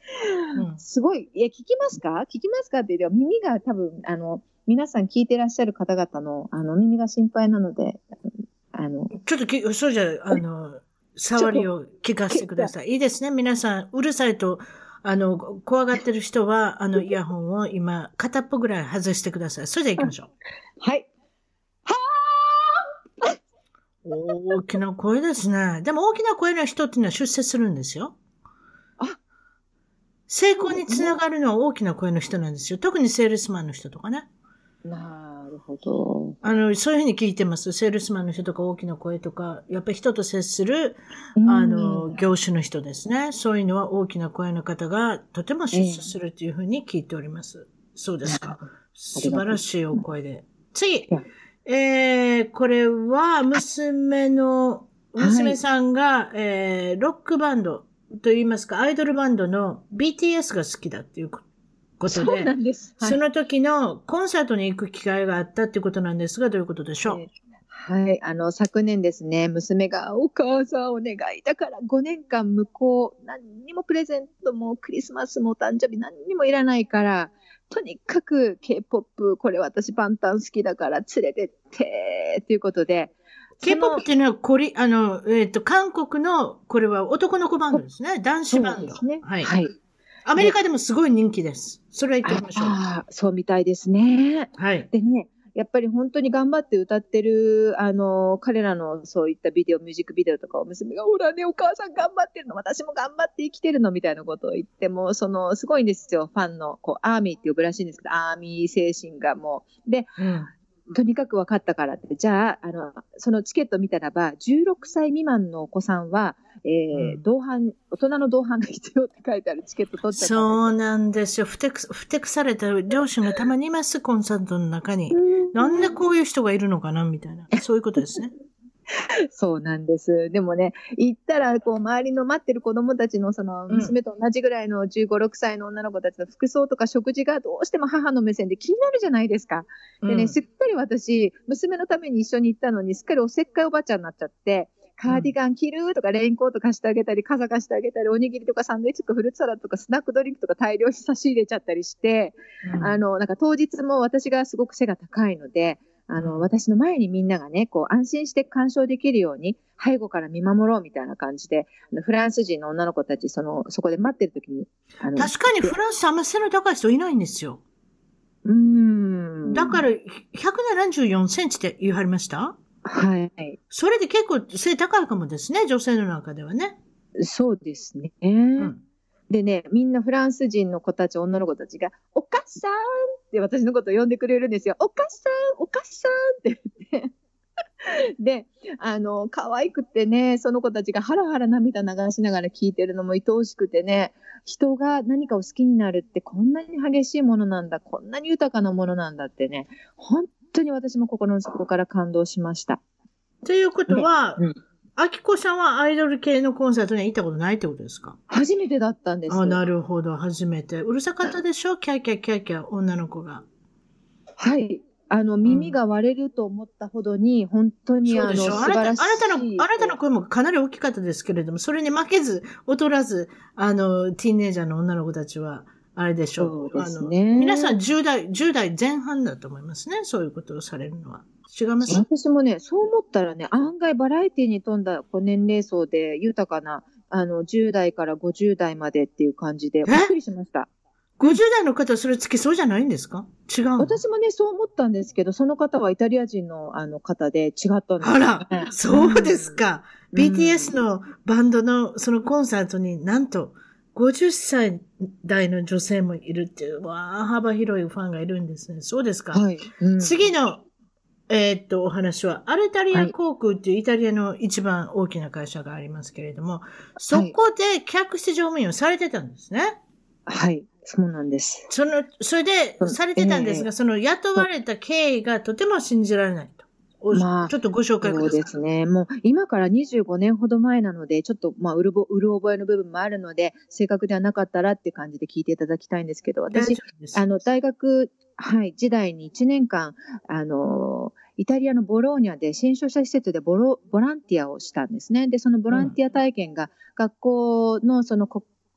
うん、すごい、いや、聞きますか？聞きますか？って言うと耳が多分、あの、皆さん聞いてらっしゃる方々の、あの、耳が心配なので、あの。ちょっとき、そうじゃ、あの、触りを聞かせてください。いいですね。皆さん、うるさいとあの、怖がってる人は、あの、イヤホンを今、片っぽぐらい外してください。それでは行きましょう。はい。はー大きな声ですね。でも大きな声の人っていうのは出世するんですよ。あ成功につながるのは大きな声の人なんですよ。特にセールスマンの人とかね。なるほど。あの、そういうふうに聞いてます。セールスマンの人とか大きな声とか、やっぱり人と接する、あの、業種の人ですね。そういうのは大きな声の方がとても出世するというふうに聞いております。そうですか。素晴らしいお声で。次。えー、これは娘の、娘さんが、はい、えー、ロックバンドと言いますか、アイドルバンドの BTS が好きだっていうことことで、そうなんです。はい、その時のコンサートに行く機会があったっていうことなんですが、どういうことでしょう、えーはい。あの、昨年ですね、娘が、お母さんお願い。だから5年間向こう、何にもプレゼントもクリスマスも誕生日何にもいらないから、とにかく K-POP、これ私パンタン好きだから連れてって、ということで。K-POP っていうのは、これ、あの、えっ、ー、と、韓国の、これは男の子バンドですね。男子バンド。ですね。はい。はい。アメリカでもすごい人気です。それは言ってみましょう。ああ、そうみたいですね。はい。でね、やっぱり本当に頑張って歌ってる、あの、彼らのそういったビデオ、ミュージックビデオとかを娘が、ほらね、お母さん頑張ってるの、私も頑張って生きてるの、みたいなことを言っても、その、すごいんですよ、ファンの、こう、アーミーって呼ぶらしいんですけど、アーミー精神がもう。で、うんとにかく分かったからって、じゃあ、あの、そのチケット見たらば、16歳未満のお子さんは、えー、うん、同伴、大人の同伴が必要って書いてあるチケット取っちゃったそうなんですよ。ふてく、ふてくされた両親がたまにいます、コンサートの中に。なんでこういう人がいるのかなみたいな。そういうことですね。そうなんです。でもね、行ったら、こう、周りの待ってる子供たちの、その、娘と同じぐらいの15、6歳の女の子たちの服装とか食事がどうしても母の目線で気になるじゃないですか。でね、すっかり私、娘のために一緒に行ったのに、すっかりおせっかいおばちゃんになっちゃって、カーディガン着るとか、レインコート貸してあげたり、傘貸してあげたり、おにぎりとかサンドイッチとかフルーツサラダとかスナックドリンクとか大量に差し入れちゃったりして、うん、あの、なんか当日も私がすごく背が高いので、あの、私の前にみんながね、こう、安心して鑑賞できるように、背後から見守ろうみたいな感じで、あのフランス人の女の子たち、その、そこで待ってる時に。あの確かにフランスあんま背の高い人いないんですよ。うん。だから、174センチって言い張りました？はい。それで結構背高いかもですね、女性の中ではね。そうですね。うんでね、みんなフランス人の子たち、女の子たちが、お母さんって私のことを呼んでくれるんですよ。お母さん、お母さんって言って。で、あの、可愛くてね、その子たちがハラハラ涙流しながら聞いてるのも愛おしくてね、人が何かを好きになるってこんなに激しいものなんだ、こんなに豊かなものなんだってね、本当に私も心の底から感動しました。ということは、ねうんあきこさんはアイドル系のコンサートには行ったことないってことですか？初めてだったんですあ、なるほど、初めて。うるさかったでしょ？キャーキャーキャーキャー、女の子が。はい。あの、耳が割れると思ったほどに、本当に、あの、素晴らしい。あなたの、あなたの声もかなり大きかったですけれども、それに負けず、劣らず、あの、ティーンネイジャーの女の子たちは、あれでしょ？う。そうですね。皆さん10代、10代前半だと思いますね。そういうことをされるのは。違います？私もね、そう思ったらね、案外バラエティに富んだ年齢層で豊かな、あの、10代から50代までっていう感じで、びっくりしました。50代の方、それつきそうじゃないんですか？違う私もね、そう思ったんですけど、その方はイタリア人のあの方で違ったんです、ね、あら、そうですか。うん、BTS のバンドのそのコンサートになんと50歳代の女性もいるっていう、わあ、幅広いファンがいるんですね。そうですか。はい。うん、次の、えー、っと、お話は、アルタリア航空っていうイタリアの一番大きな会社がありますけれども、そこで客室乗務員をされてたんですね。はい。そうなんです。その、それで、されてたんですが、その雇われた経緯がとても信じられないと。まあ、ちょっとご紹介ください。そうですね。もう、今から25年ほど前なので、ちょっと、まあ、うるぼ、うる覚えの部分もあるので、正確ではなかったらって感じで聞いていただきたいんですけど、私、あの、大学、はい、時代に1年間、あの、イタリアのボローニャで身障者施設でボロボランティアをしたんですね。で、そのボランティア体験が学校のその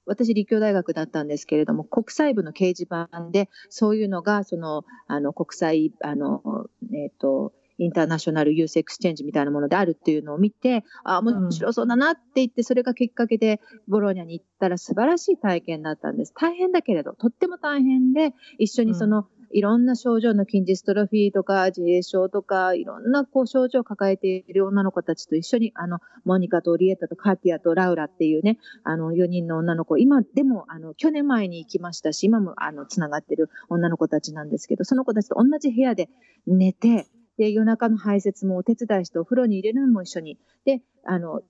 私、立教大学だったんですけれども、国際部の掲示板で、そういうのが、その、あの、国際、あの、えっ、ー、と、 International Youth Exchange みたいなものであるっていうのを見て、ああ、面白そうだなって言って、それがきっかけでボローニャに行ったら素晴らしい体験だったんです。大変だけれど、とっても大変で、一緒にその、いろんな症状の筋ジストロフィーとか自閉症とか、いろんなこう症状を抱えている女の子たちと一緒に、あの、モニカとオリエッタとカティアとラウラっていうね、あの、4人の女の子、今でも、あの、去年前に行きましたし、今も、あの、つながってる女の子たちなんですけど、その子たちと同じ部屋で寝て、で、夜中の排泄もお手伝いしてお風呂に入れるのも一緒に。で、あの、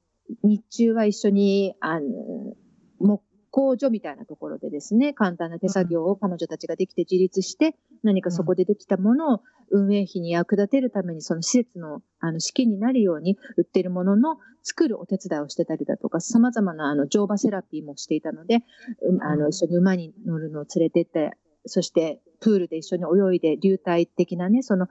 日中は一緒に、あの、木工所みたいなところでですね、簡単な手作業を彼女たちができて自立して、何かそこでできたものを運営費に役立てるために、その施設のあの資金になるように売ってるものの作るお手伝いをしてたりだとか、様々なあの乗馬セラピーもしていたので、あの一緒に馬に乗るのを連れてって、そしてプールで一緒に泳いで流体的なね、その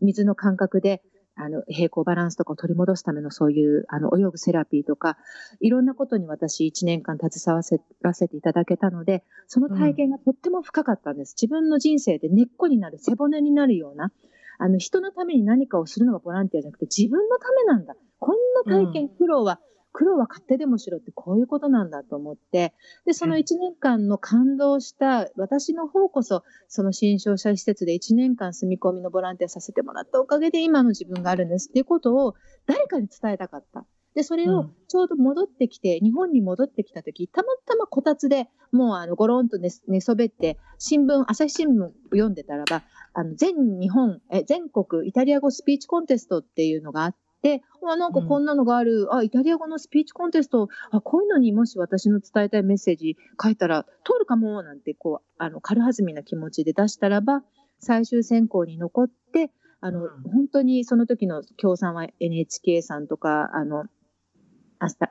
水の感覚であの、平行バランスとかを取り戻すためのそういう、あの、泳ぐセラピーとか、いろんなことに私1年間携わせらせていただけたので、その体験がとっても深かったんです。自分の人生で根っこになる、背骨になるような、あの、人のために何かをするのがボランティアじゃなくて、自分のためなんだ。こんな体験、苦労は、苦労は勝手でもしろってこういうことなんだと思って、で、その1年間の感動した私の方こそ、その新商者施設で1年間住み込みのボランティアさせてもらったおかげで今の自分があるんですっていうことを誰かに伝えたかった。で、それをちょうど戻ってきて、うん、日本に戻ってきたとき、たまたまこたつでもうあの、ごろんと寝寝そべって、新聞、朝日新聞を読んでたらば、あの、全日本、え、全国イタリア語スピーチコンテストっていうのがあって、で、あ、なんかこんなのがある、うん、あ、イタリア語のスピーチコンテスト、あ、こういうのにもし私の伝えたいメッセージ書いたら通るかも、なんて、こう、あの、軽はずみな気持ちで出したらば、最終選考に残って、あの、うん、本当にその時の協賛は NHK さんとか、あの、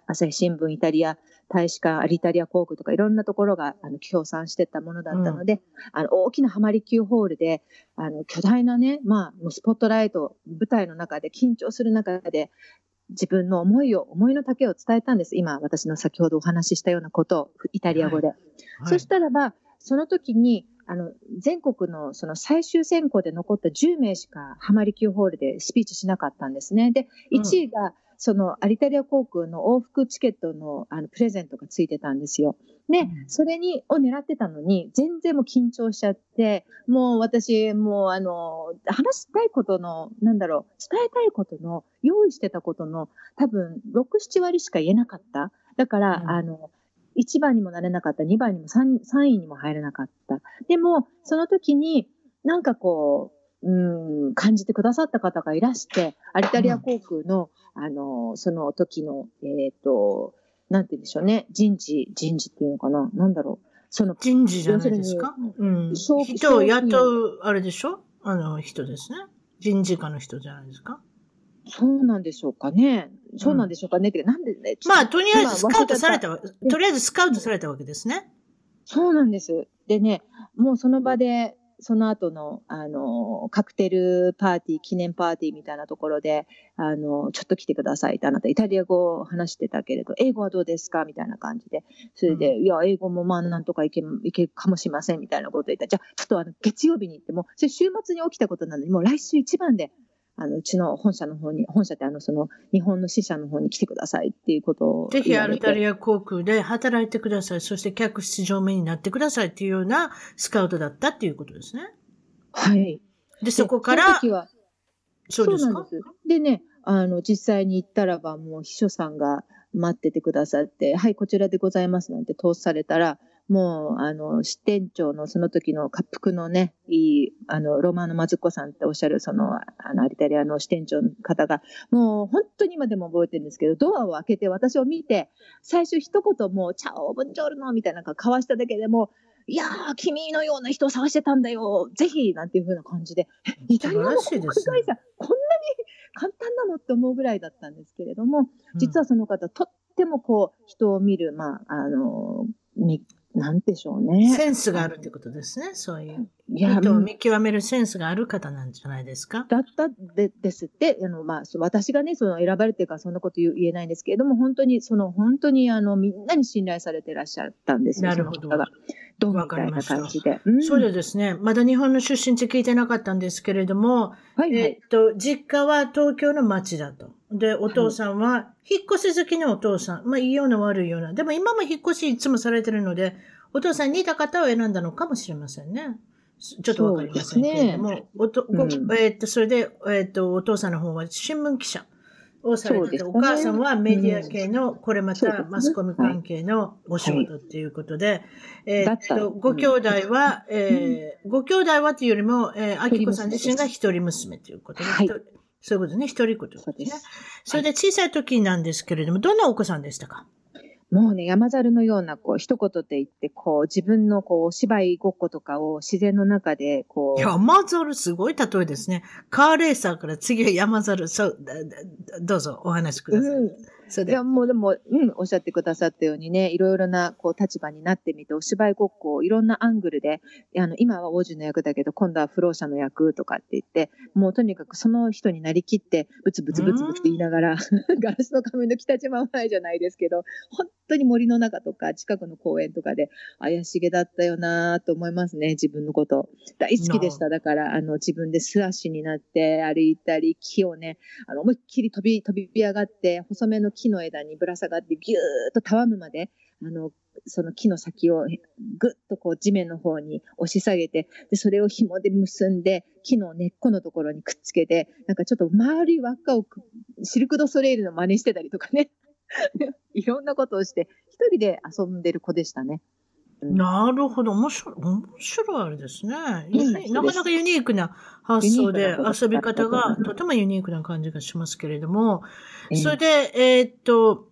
朝日新聞イタリア大使館、アリタリア航空とかいろんなところがあの協賛してたものだったので、うん、あの大きなハマり級ホールで、あの巨大なね、まあ、スポットライト、舞台の中で緊張する中で、自分の思いを、思いの丈を伝えたんです。今、私の先ほどお話ししたようなことを、イタリア語で。はいはい、そしたらば、その時に、あの、全国のその最終選考で残った10名しかハマり級ホールでスピーチしなかったんですね。で、1位がそのアリタリア航空の往復チケットのあのプレゼントがついてたんですよ。で、うん、それに、を狙ってたのに、全然もう緊張しちゃって、もう私、もうあの、話したいことの、なんだろう、伝えたいことの、用意してたことの、多分、6、7割しか言えなかった。だから、うん、あの、1番にもなれなかった、2番にも 3, 3位にも入れなかった。でも、その時に、なんかこう、うん、感じてくださった方がいらして、アリタリア航空の、あの、その時の、えっ、と、なんて言うんでしょうね、人事、人事っていうのかな、なんだろう。その、人事じゃないですか？うん。そう人を雇う、あれでしょ？あの人ですね。人事課の人じゃないですか？そうなんでしょうかね。そうなんでしょうかね。ってかなんでね。まあ、とりあえずス今カウトされ忘たわ、とりあえずスカウトされたわけですね。そうなんです。でね、もうその場で、その後の、あの、カクテルパーティー、記念パーティーみたいなところで、あの、ちょっと来てくださいって、あなたイタリア語を話してたけれど、英語はどうですか？みたいな感じで。それで、いや、英語もまあなんとかいけ、いけるかもしれませんみたいなこと言ったら、じゃあ、ちょっとあの、月曜日に行っても、それ週末に起きたことなのに、もう来週一番で、あの、うちの本社の方に、本社ってあの、その、日本の支社の方に来てくださいっていうことをぜひア。ルタリア航空で働いてください。そして客室乗務員になってくださいっていうようなスカウトだったっていうことですね。はい。で、そこからでそうですか？でね、あの、実際に行ったらば、もう秘書さんが待っててくださって、はい、こちらでございますなんて通されたら、もう、あの、支店長のその時の滑腹のね、いい、あの、ロマーノ・マズッコさんっておっしゃる、その、あの、アリタリアの支店長の方が、もう、本当に今でも覚えてるんですけど、ドアを開けて私を見て、最初一言もう、チャオ、ボンジョルノみたいなのが交わしただけでも、いやー、君のような人を探してたんだよ、ぜひ、なんていう風な感じで、えイタリアの国会社、こんなに簡単なのって思うぐらいだったんですけれども、実は、はその方、とってもこう、人を見る、まあ、あの、み、なんでしょうね。センスがあるってことですね。そういう。いや、人を見極めるセンスがある方なんじゃないですか？だったでですって、あの、まあ、私がね、その選ばれてるからそんなこと言えないんですけれども、本当に、その、本当に、あの、みんなに信頼されてらっしゃったんですよ。なるほど。どうみたいな感じで。うんそうでですね。まだ日本の出身地聞いてなかったんですけれども、はいはい。えっと、実家は東京の町だと。で、お父さんは、引っ越し好きのお父さん。まあ、いいような悪いような。でも今も引っ越しいつもされてるので、お父さんに似た方を選んだのかもしれませんね。ちょっとわかりませんけれども、おとごうん。えっと、それで、えっと、お父さんの方は新聞記者。をされてて、ね。お母さんはメディア系の、これまたマスコミ関係のお仕事っていうことで、えっだった。と、ご兄弟は、えーご兄弟はというよりも、えー、あきこさん自身が一人娘ということで、はいそういうことね、一人っ子ということです。ねそれで小さい時なんですけれども、どんなお子さんでしたか？もうね、山猿のような、こう、一言で言って、こう、自分の、こう、お芝居ごっことかを自然の中で、こう、山猿、すごい例えですね。カーレーサーから次は山猿、そう、どうぞお話しください。うんそれでいや、もうでも、うん、おっしゃってくださったようにね、いろいろな、こう、立場になってみて、お芝居ごっこをいろんなアングルで、あの、今は王子の役だけど、今度は不老者の役とかって言って、もうとにかくその人になりきって、ブツブツブツブツ言いながら、ガラスの仮面の北島前じゃないですけど、本当に森の中とか、近くの公園とかで、怪しげだったよなと思いますね、自分のこと。大好きでした。だから、あの、自分で素足になって歩いたり、木をね、あの、思いっきり飛び、飛び上がって、細めの木木の枝にぶら下がって、ぎゅーっとたわむまで、あの、その木の先をぐっとこう地面の方に押し下げて、で、それを紐で結んで、木の根っこのところにくっつけて、なんかちょっと丸い輪っかをシルク・ド・ソレイルの真似してたりとかね。いろんなことをして、一人で遊んでる子でしたね。なるほど。面白い、面白いあれですね。なかなかユニークな発想で遊び方がとてもユニークな感じがしますけれども、ええそれで、えーっと、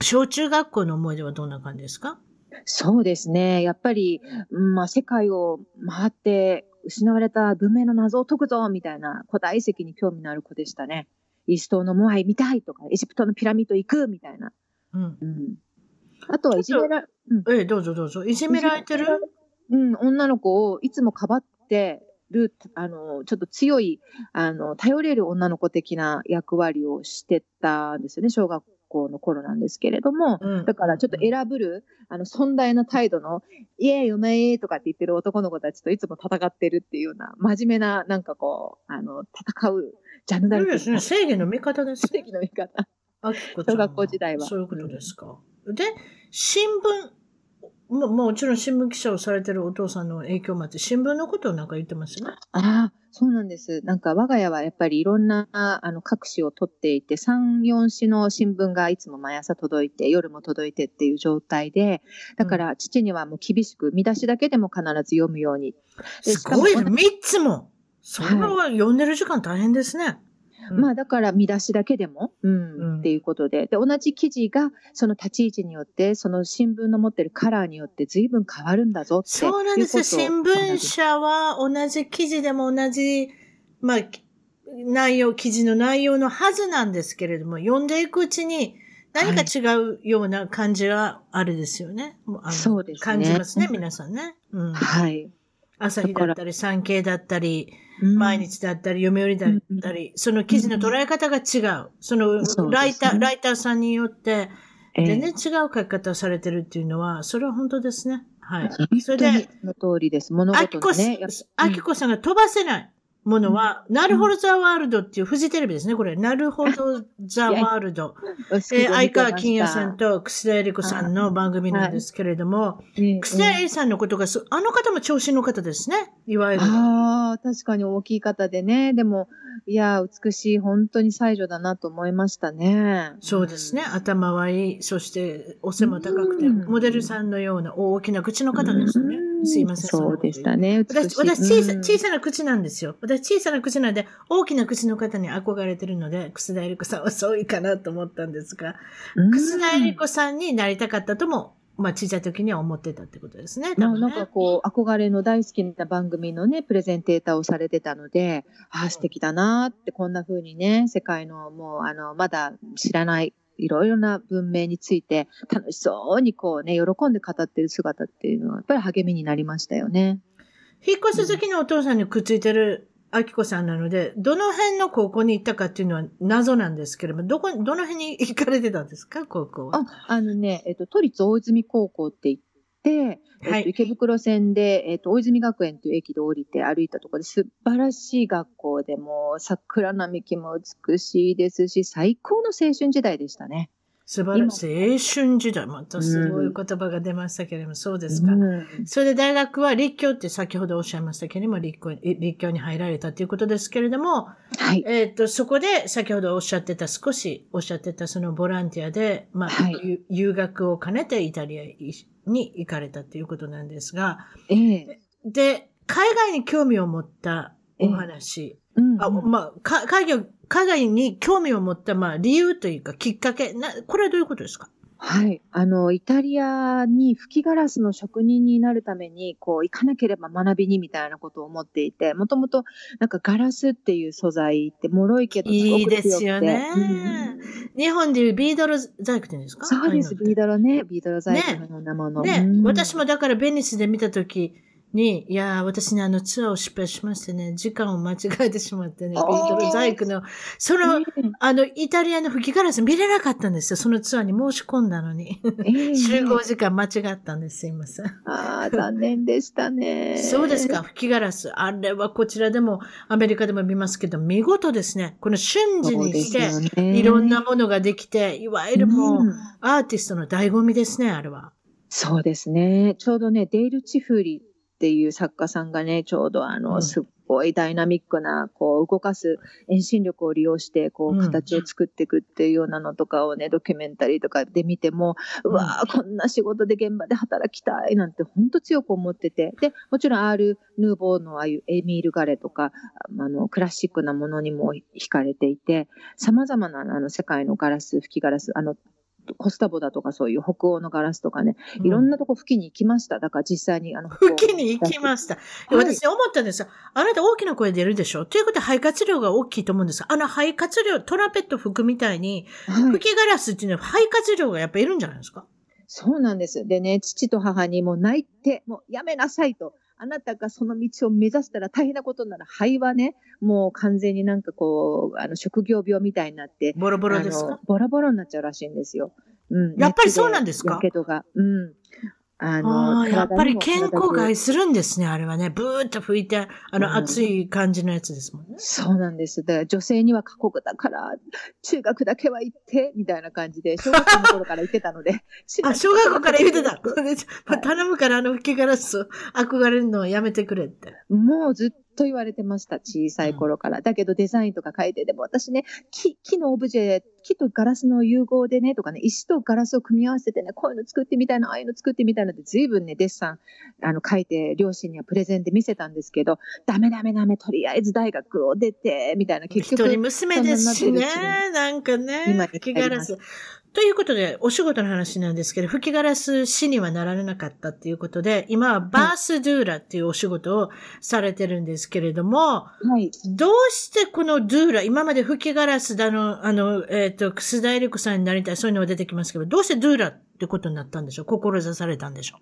小中学校の思い出はどんな感じですか？そうですね。やっぱり、うんまあ、世界を回って失われた文明の謎を解くぞみたいな古代遺跡に興味のある子でしたね。イース島のモアイ見たいとか、エジプトのピラミッド行くみたいな。うん。うん、あとはいじめら、うん、ええ、どうぞどうぞ。いじめられてる？うん、女の子をいつもかばってる、あの、ちょっと強い、あの、頼れる女の子的な役割をしてたんですよね、小学校の頃なんですけれども。うんだからちょっと選ぶる、あの、尊大な態度の、イエーイ、お前とかって言ってる男の子たちといつも戦ってるっていうような、真面目な、なんかこう、あの、戦う、ジャンルクそうですね。正義の味方ですね。的の見方。小学校時代はそういうことですか。で、新聞、ももちろん新聞記者をされてるお父さんの影響もあって、新聞のことをなんか言ってますね？ああ、そうなんです。なんか我が家はやっぱりいろんなあの各紙を取っていて、3、4紙の新聞がいつも毎朝届いて、夜も届いてっていう状態で、だから父にはもう厳しく見出しだけでも必ず読むように。ですごいね。しかも3つも。それは読んでる時間大変ですね。うんまあだから見出しだけでも、うん、うんっていうことで。で、同じ記事がその立ち位置によって、その新聞の持ってるカラーによって随分変わるんだぞっていうことを。そうなんですよ。新聞社は同じ記事でも同じ、まあ、き内容、記事の内容のはずなんですけれども、読んでいくうちに何か違うような感じはあれですよね。もあのそうですね感じますね、皆さんね。うん、はい。朝日だったり、産経だったり、うん毎日だったり、読売だったり、その記事の捉え方が違う。そのライター、ライターさんによって、ええ全然違う書き方をされてるっていうのは、それは本当ですね。はい。それで、の通りです。物ね。あきこさんが飛ばせないものは、なるほどザワールドっていうフジテレビですね、これ。なるほどザワールド。うんえー、相川金也さん、と楠田絵理子さんの番組なんですけれども、ね楠田絵理さんのことがす、あの方も調子の方ですね、いわゆる。ああ、確かに大きい方でね。でも、いや、美しい、本当に才女だなと思いましたね。そうですね。頭はいい。そして、お背も高くて、うんモデルさんのような大きな口の方ですねう。んすいません。そうでしたね。私、い私小さ、うん小さな口なんですよ。私小さな口なんで、大きな口の方に憧れてるので、楠田絵理子さんはそういかなと思ったんですが、うん楠田絵理子さんになりたかったとも、まあ小さい時には思ってたってことですね。多な分ねなんかこう、憧れの大好きな番組のね、プレゼンテーターをされてたので、ああ、素敵だなって、こんな風にね、世界のもう、あの、まだ知らない、いろいろな文明について、楽しそうにこうね、喜んで語ってる姿っていうのは、やっぱり励みになりましたよね。引っ越す時のお父さんにくっついてるあきこさんなので、どの辺の高校に行ったかっていうのは謎なんですけれども、どこ、どの辺に行かれてたんですか、高校は？あ、あのね、えっと、都立大泉高校って言って、えはいっと、池袋線で、えっと、大泉学園という駅で降りて歩いたところで素晴らしい学校でもう桜並木も美しいですし、最高の青春時代でしたね。素晴らしい。青春時代。またすごい言葉が出ましたけれども、そうですか。うんそれで大学は立教って先ほどおっしゃいましたけれども、立教立教に入られたということですけれども、はい。えっ、と、そこで先ほどおっしゃってた、少しおっしゃってたそのボランティアで、まあ、はいゆ留学を兼ねてイタリアに行かれたということなんですが、ええで、海外に興味を持ったお話、うんあまあ、か海外、海外に興味を持った、まあ、理由というか、きっかけ、な、これはどういうことですか？はい。あの、イタリアに吹きガラスの職人になるために、こう、行かなければ学びにみたいなことを思っていて、もともと、なんかガラスっていう素材って脆いけど、いいですよね。うん。日本でいうビードル細工って言うんですか？そうです、ビードドロね、ビードロ細工のようなもの。ね、うん。私もだからベニスで見たときに、いやー、私ね、あのツアーを失敗しましてね、時間を間違えてしまってね、ビあーードル細工の、その、えあの、イタリアの吹きガラス見れなかったんですよ。そのツアーに申し込んだのに。ええ集合時間間違ったんです。すいません。ああ、残念でしたね。そうですか、吹きガラス。あれはこちらでも、アメリカでも見ますけど、見事ですね。この瞬時にして、いろんなものができて、いわゆるもう、んアーティストの醍醐味ですね、あれは。そうですね。ちょうどね、デイル・チフリっていう作家さんがね、ちょうどあの、うん。すっごいダイナミックな、こう、動かす遠心力を利用して、こう形を作っていくっていうようなのとかをね、ドキュメンタリーとかで見ても、うわーこんな仕事で現場で働きたいなんて本当強く思ってて。で、もちろん R・ ヌーボーのああいうエミール・ガレとか、あの、クラシックなものにも惹かれていて、様々なあの世界のガラス、吹きガラス、あの、コスタボだとかそういう北欧のガラスとかね、いろんな。なとこ吹きに行きました。だから実際にあの、吹きに行きました。はい私思ったんですよ。あなた大きな声出るでしょ？ということは肺活量が大きいと思うんですあの肺活量、トランペット吹くみたいに、はい吹きガラスっていうのは肺活量がやっぱいるんじゃないですか？そうなんです。でね、父と母にもう泣いて、もうやめなさいと。あなたがその道を目指したら大変なことなら、肺はね、もう完全になんかこう、あの、職業病みたいになって、ボロボロですか？ボロボロになっちゃうらしいんですよ。うん。やっぱりそうなんですか？やけどが。うん。ああの、あ、やっぱり健康害するんですね、あれはね。ブーッと吹いて、あうんの、熱い感じのやつですもんね。そうなんです。だから女性には過酷だから、中学だけは行って、みたいな感じで、小学校の頃から言ってたので。あ、小学校から言ってた。はい頼むからあの吹きガラスを憧れるのをやめてくれって。もうずっと言われてました、小さい頃から。だけどデザインとか書いて、でも私ね、木木のオブジェ、木とガラスの融合でね、とかね、石とガラスを組み合わせてね、こういうの作ってみたいな、ああいうの作ってみたいなって、随分ね、デッサン、あの、書いて、両親にはプレゼンで見せたんですけど、ダメダメダメ、とりあえず大学を出て、みたいな、結局。一人娘ですしね、なんかね。今木ガラス。ということで、お仕事の話なんですけど、吹きガラス師にはなられなかったっていうことで、今はバースドゥーラっていうお仕事をされてるんですけれども、はい。どうしてこのドゥーラ、今まで吹きガラスだの、あの、えっ、ー、と、楠田絵理子さんになりたい、そういうのが出てきますけど、どうしてドゥーラってことになったんでしょう？志されたんでしょ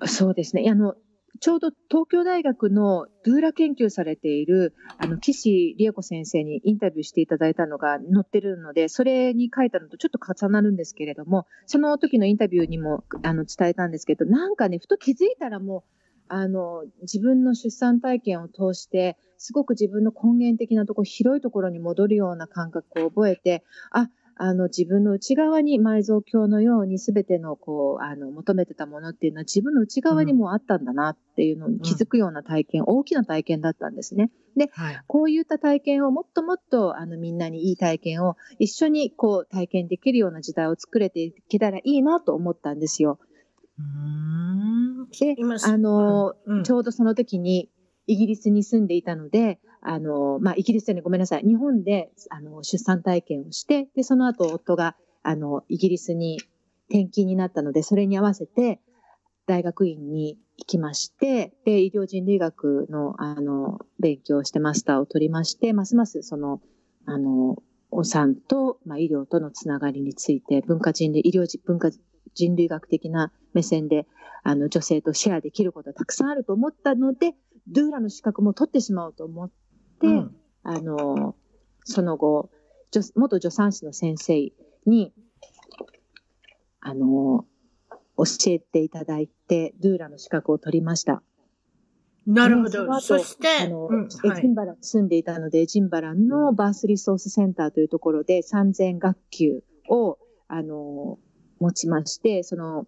う？そうですね。あの、ちょうど東京大学のドゥーラ研究されている、あの、岸理恵子先生にインタビューしていただいたのが載ってるので、それに書いたのとちょっと重なるんですけれども、その時のインタビューにも、あの、伝えたんですけど、なんかね、ふと気づいたらもう、あの、自分の出産体験を通して、すごく自分の根源的なとこ、広いところに戻るような感覚を覚えて、あ、あの自分の内側に埋蔵鏡のように全てのこうあの求めてたものっていうのは自分の内側にもあったんだなっていうのに気づくような体験、うん、大きな体験だったんですね。で、はい、こういった体験をもっともっとあのみんなにいい体験を一緒にこう体験できるような時代を作れていけたらいいなと思ったんですよ。で、あの、うん、ちょうどその時にイギリスに住んでいたので、あの、まあ、イギリスでね、ごめんなさい。日本で、あの、出産体験をして、で、その後、夫が、あの、イギリスに転勤になったので、それに合わせて、大学院に行きまして、で、医療人類学の、あの、勉強をしてマスターを取りまして、ますますその、あの、お産と、まあ、医療とのつながりについて、文化人類、医療文化人類学的な目線で、あの、女性とシェアできることはたくさんあると思ったので、ドゥーラの資格も取ってしまおうと思っ、うん、あの、その後、元助産師の先生に、あの、教えていただいて、ドゥーラの資格を取りました。なるほど。そして、あの、うん、エジンバラに住んでいたので、エジンバランのバースリソースセンターというところで3000学級を、あの、持ちまして、その、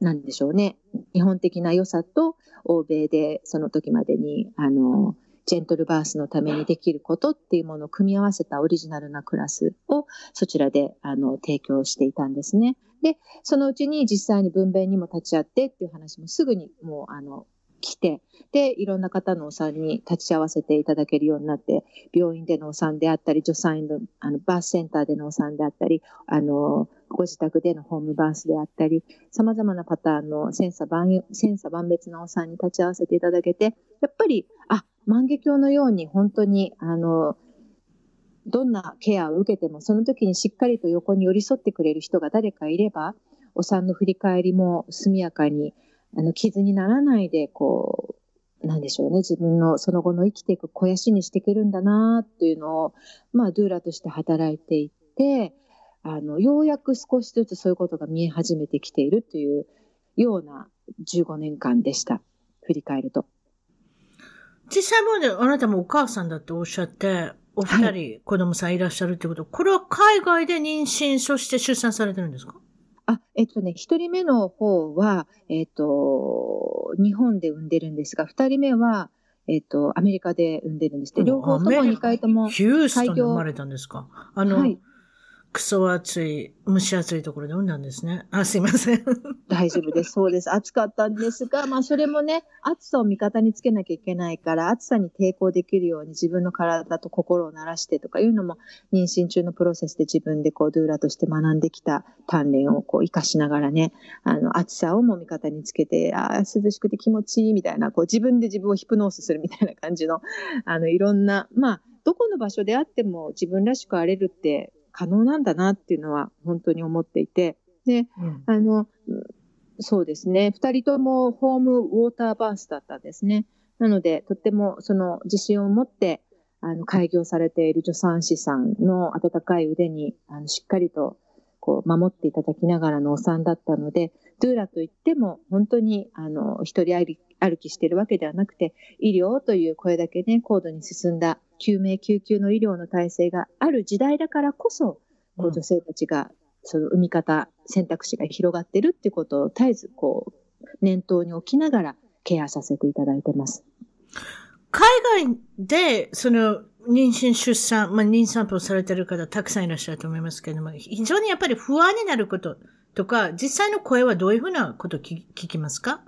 なんでしょうね。日本的な良さと欧米でその時までに、あの、ジェントルバースのためにできることっていうものを組み合わせたオリジナルなクラスをそちらであの提供していたんですね。で、そのうちに実際に分娩にも立ち会ってっていう話もすぐにもうあの来て、で、いろんな方のお産に立ち会わせていただけるようになって、病院でのお産であったり、助産院のあのバースセンターでのお産であったり、あの、ご自宅でのホームバースであったり、様々なパターンの千差万、千差万別なお産に立ち会わせていただけて、やっぱり、あ、万華鏡のように本当に、あの、どんなケアを受けても、その時にしっかりと横に寄り添ってくれる人が誰かいれば、お産の振り返りも速やかに、あの、傷にならないで、こう、なんでしょうね、自分のその後の生きていく肥やしにしていけるんだなっていうのを、まあ、ドゥーラとして働いていて、あの、ようやく少しずつそういうことが見え始めてきているというような15年間でした。振り返ると。実際もね、あなたもお母さんだっておっしゃって、お二人子供さんいらっしゃるってこと、はい、これは海外で妊娠、そして出産されてるんですか？あ、えっとね、一人目の方は、えっと、日本で産んでるんですが、二人目は、えっと、アメリカで産んでるんです。で、両方とも二回とも。ヒューストンで生まれたんですか？あの、はい、クソ暑い、蒸し暑いところで産んだんですね。あ、すいません。大丈夫です。そうです。暑かったんですが、まあそれもね、暑さを味方につけなきゃいけないから、暑さに抵抗できるように自分の体と心を慣らしてとかいうのも、妊娠中のプロセスで自分でこう、ドゥーラとして学んできた鍛錬をこう、活かしながらね、あの、暑さをも味方につけて、ああ、涼しくて気持ちいいみたいな、こう、自分で自分をヒプノースするみたいな感じの、あの、いろんな、まあ、どこの場所であっても自分らしくあれるって可能なんだなっていうのは本当に思っていて、で、うん、あの、そうですね、二人ともホームウォーターバースだったんですね。なので、とってもその自信を持って、あの、開業されている助産師さんの温かい腕に、あの、しっかりと、こう、守っていただきながらのお産だったので、ドゥーラといっても、本当に、あの、一人歩きしてるわけではなくて、医療という声だけね、高度に進んだ救命救急の医療の体制がある時代だからこそ、こう女性たちが、その産み方、選択肢が広がってるってことを絶えずこう、念頭に置きながらケアさせていただいてます。海外で、その、妊娠、出産、まあ、妊産婦をされてる方たくさんいらっしゃると思いますけれども、非常にやっぱり不安になることとか、実際の声はどういうふうなことを聞聞きますか？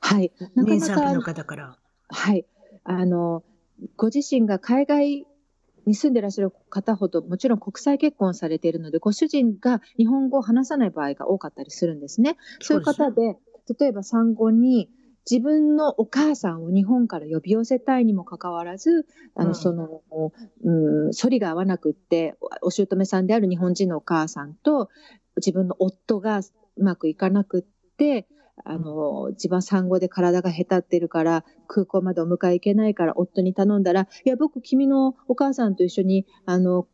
はい。なかな妊産婦のか、方から。はい。あの、ご自身が海外に住んでいらっしゃる方ほど、もちろん国際結婚されているので、ご主人が日本語を話さない場合が多かったりするんですね。そういう方で、例えば産後に自分のお母さんを日本から呼び寄せたいにもかかわらず、あの、うんその、うん、反りが合わなくって、お姑さんである日本人のお母さんと、自分の夫がうまくいかなくって、あの、自分は産後で体がへたってるから、空港までお迎え行けないから、夫に頼んだら、いや、僕、君のお母さんと一緒に、あの、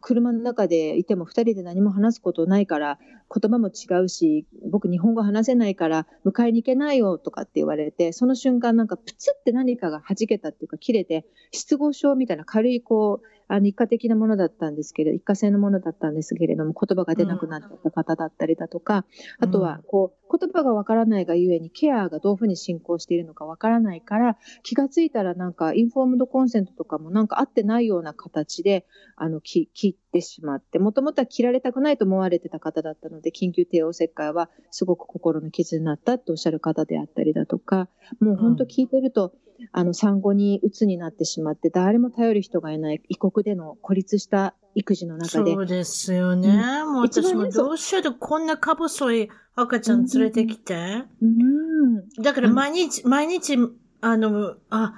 車の中でいても二人で何も話すことないから、言葉も違うし、僕日本語話せないから迎えに行けないよとかって言われて、その瞬間なんかプツって何かが弾けたっていうか切れて、失語症みたいな軽いこう、あの一過的なものだったんですけれど、一過性のものだったんですけれども、言葉が出なくなっちゃった方だったりだとか、あとはこう、言葉がわからないがゆえにケアがどういうふうに進行しているのかわからないから、気がついたらなんかインフォームドコンセントとかもなんか合ってないような形で、あの、き切ってしまって、もともとは切られたくないと思われてた方だったので、緊急帝王切開はすごく心の傷になったっておっしゃる方であったりだとか、もう本当聞いてると、あの、産後に鬱になってしまって、誰も頼る人がいない異国での孤立した育児の中でそ、うですよね。もう一番ね私もどうしようとこんなか細い赤ちゃん連れてきて。うん、だから毎日、毎日、あの、あ、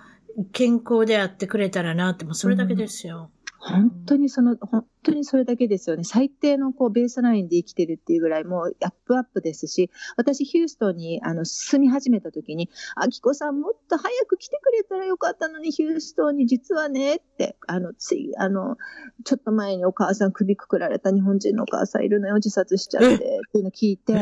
健康であってくれたらなって、もうそれだけですよ。本当にその、本当にそれだけですよね。最低のこうベースラインで生きてるっていうぐらいもうアップアップですし、私ヒューストンにあの住み始めた時に、あきこさんもっと早く来てくれたらよかったのにヒューストンに実はねって、あの、つい、あの、ちょっと前にお母さん首くくられた日本人のお母さんいるのよ、自殺しちゃってっていうのを聞いて、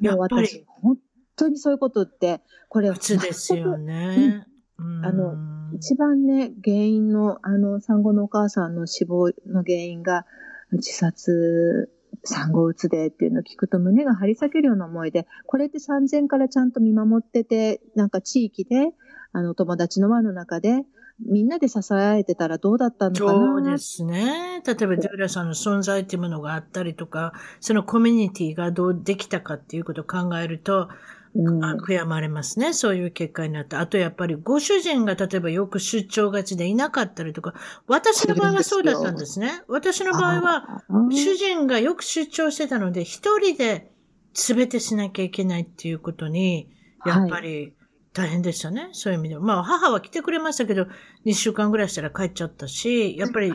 もう私、本当にそういうことって、これ普通ですよね。うん。あの一番ね、原因の、あの、産後のお母さんの死亡の原因が、自殺、産後うつでっていうのを聞くと胸が張り裂けるような思いで、これって産前からちゃんと見守ってて、なんか地域で、あの、友達の輪の中で、みんなで支え合えてたらどうだったのかな？そうですね。例えば、ドゥーラさんの存在っていうものがあったりとか、そのコミュニティがどうできたかっていうことを考えると、うんあ悔やまれますね。そういう結果になった。あとやっぱりご主人が例えばよく出張がちでいなかったりとか、私の場合はそうだったんですね。私の場合は、主人がよく出張してたので、一人で全てしなきゃいけないっていうことに、やっぱり大変でしたね。そういう意味では。まあ母は来てくれましたけど、2週間ぐらいしたら帰っちゃったし、やっぱり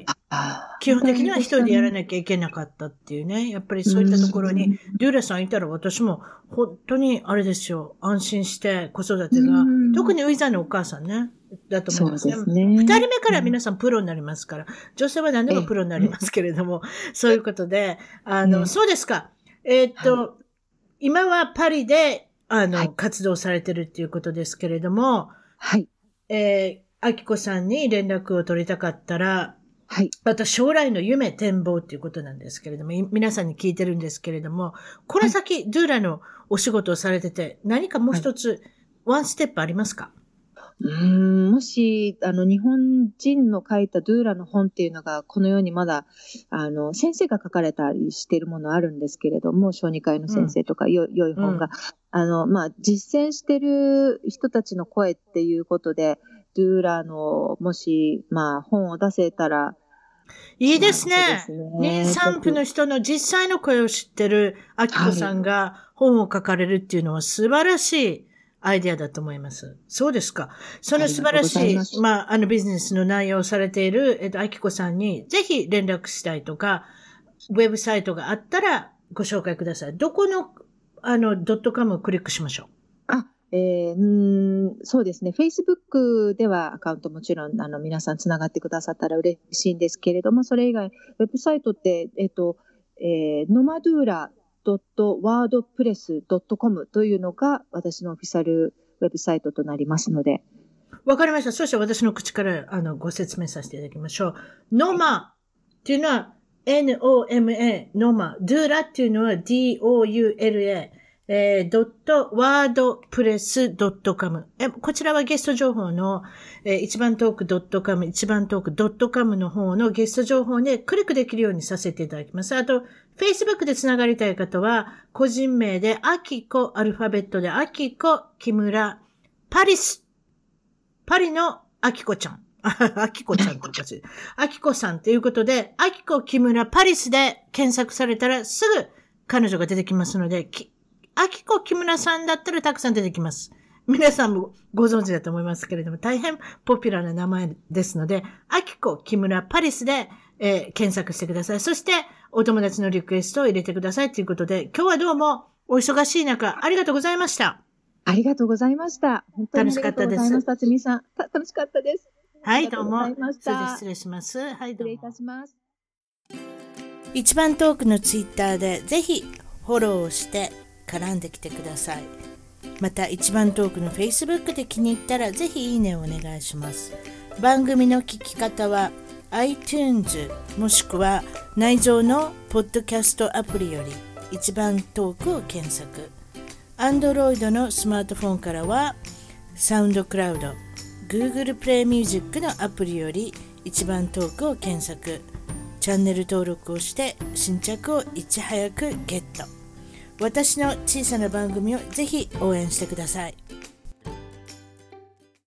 基本的には一人でやらい。なきゃいけなかったっていうね。やっぱりそういったところに、デューラさんいたら私も本当にあれですよ。安心して子育てがうん、特にウィザーのお母さんね。だと思いますね。そうですね。二人目から皆さんプロになりますから、女性は何でもプロになりますけれども、そういうことで、あの、ねそうですか。えーっと、今はパリで、あの、はい活動されてるっていうことですけれども、はい。えー、あきこさんに連絡を取りたかったら、はい。また将来の夢、展望っていうことなんですけれども、い皆さんに聞いてるんですけれども、この先、ドゥーラのお仕事をされてて、何かもう一つ、ワンステップありますか？うーんもし、あの、日本人の書いたドゥーラの本っていうのが、この世にまだ、あの、先生が書かれたりしているものあるんですけれども、小児科医の先生とか、よ良い本が、うん。あの、まあ、実践してる人たちの声っていうことで、ドゥーラの、もし、まあ、本を出せたら、いいですね。そうですね。妊産婦の人の実際の声を知ってるあきこさんが本を書かれるっていうのは素晴らしいアイデアだと思います。そうですか。その素晴らしい、あますまあ、あのビジネスの内容をされている、えっと、あきこさんにぜひ連絡したいとか、ウェブサイトがあったらご紹介ください。どこの、あの、ドットカムをクリックしましょう。あ、えー、うーんそうですね。Facebook ではアカウントもちろん、あの、皆さんつながってくださったら嬉しいんですけれども、それ以外、ウェブサイトって、えっと、えー、ノマドゥーラ .wordpress.com というのが私のオフィシャルウェブサイトとなりますので、わかりました。そして私の口から、あの、ご説明させていただきましょう。ノマっていうのは、N-O-M-A、ノマ。ドゥーラっていうのは D-O-U-L-A。えー、ドットワードプレスドットカム。え、こちらはゲスト情報の、えー、一番トークドットカム、一番トークドットカムの方のゲスト情報でクリックできるようにさせていただきます。あと、Facebook でつながりたい方は、個人名で、アキコ、アルファベットで、アキコ、木村、パリス、パリのアキコちゃん。あきこちゃんとかし、あきこさんということで、あきこ木村パリスで検索されたらすぐ彼女が出てきますので、あきこ木村さんだったらたくさん出てきます。皆さんもご存知だと思いますけれども、大変ポピュラーな名前ですので、あきこ木村パリスで、えー、検索してください。そして、お友達のリクエストを入れてくださいということで、今日はどうもお忙しい中、ありがとうございました。ありがとうございました。本当に楽しかったです。辰巳さん、楽しかったです。はい、どうも。失礼します。はい、どうも。失礼いたします。一番トークのツイッターでぜひフォローして絡んできてくださいまた一番トークの Facebook で気に入ったらぜひいいねをお願いします番組の聞き方は iTunes もしくは内蔵のポッドキャストアプリより一番トークを検索。Android のスマートフォンからはサウンドクラウド Google プレイミュージックのアプリより一番トークを検索。チャンネル登録をして新着をいち早くゲット。私の小さな番組をぜひ応援してください。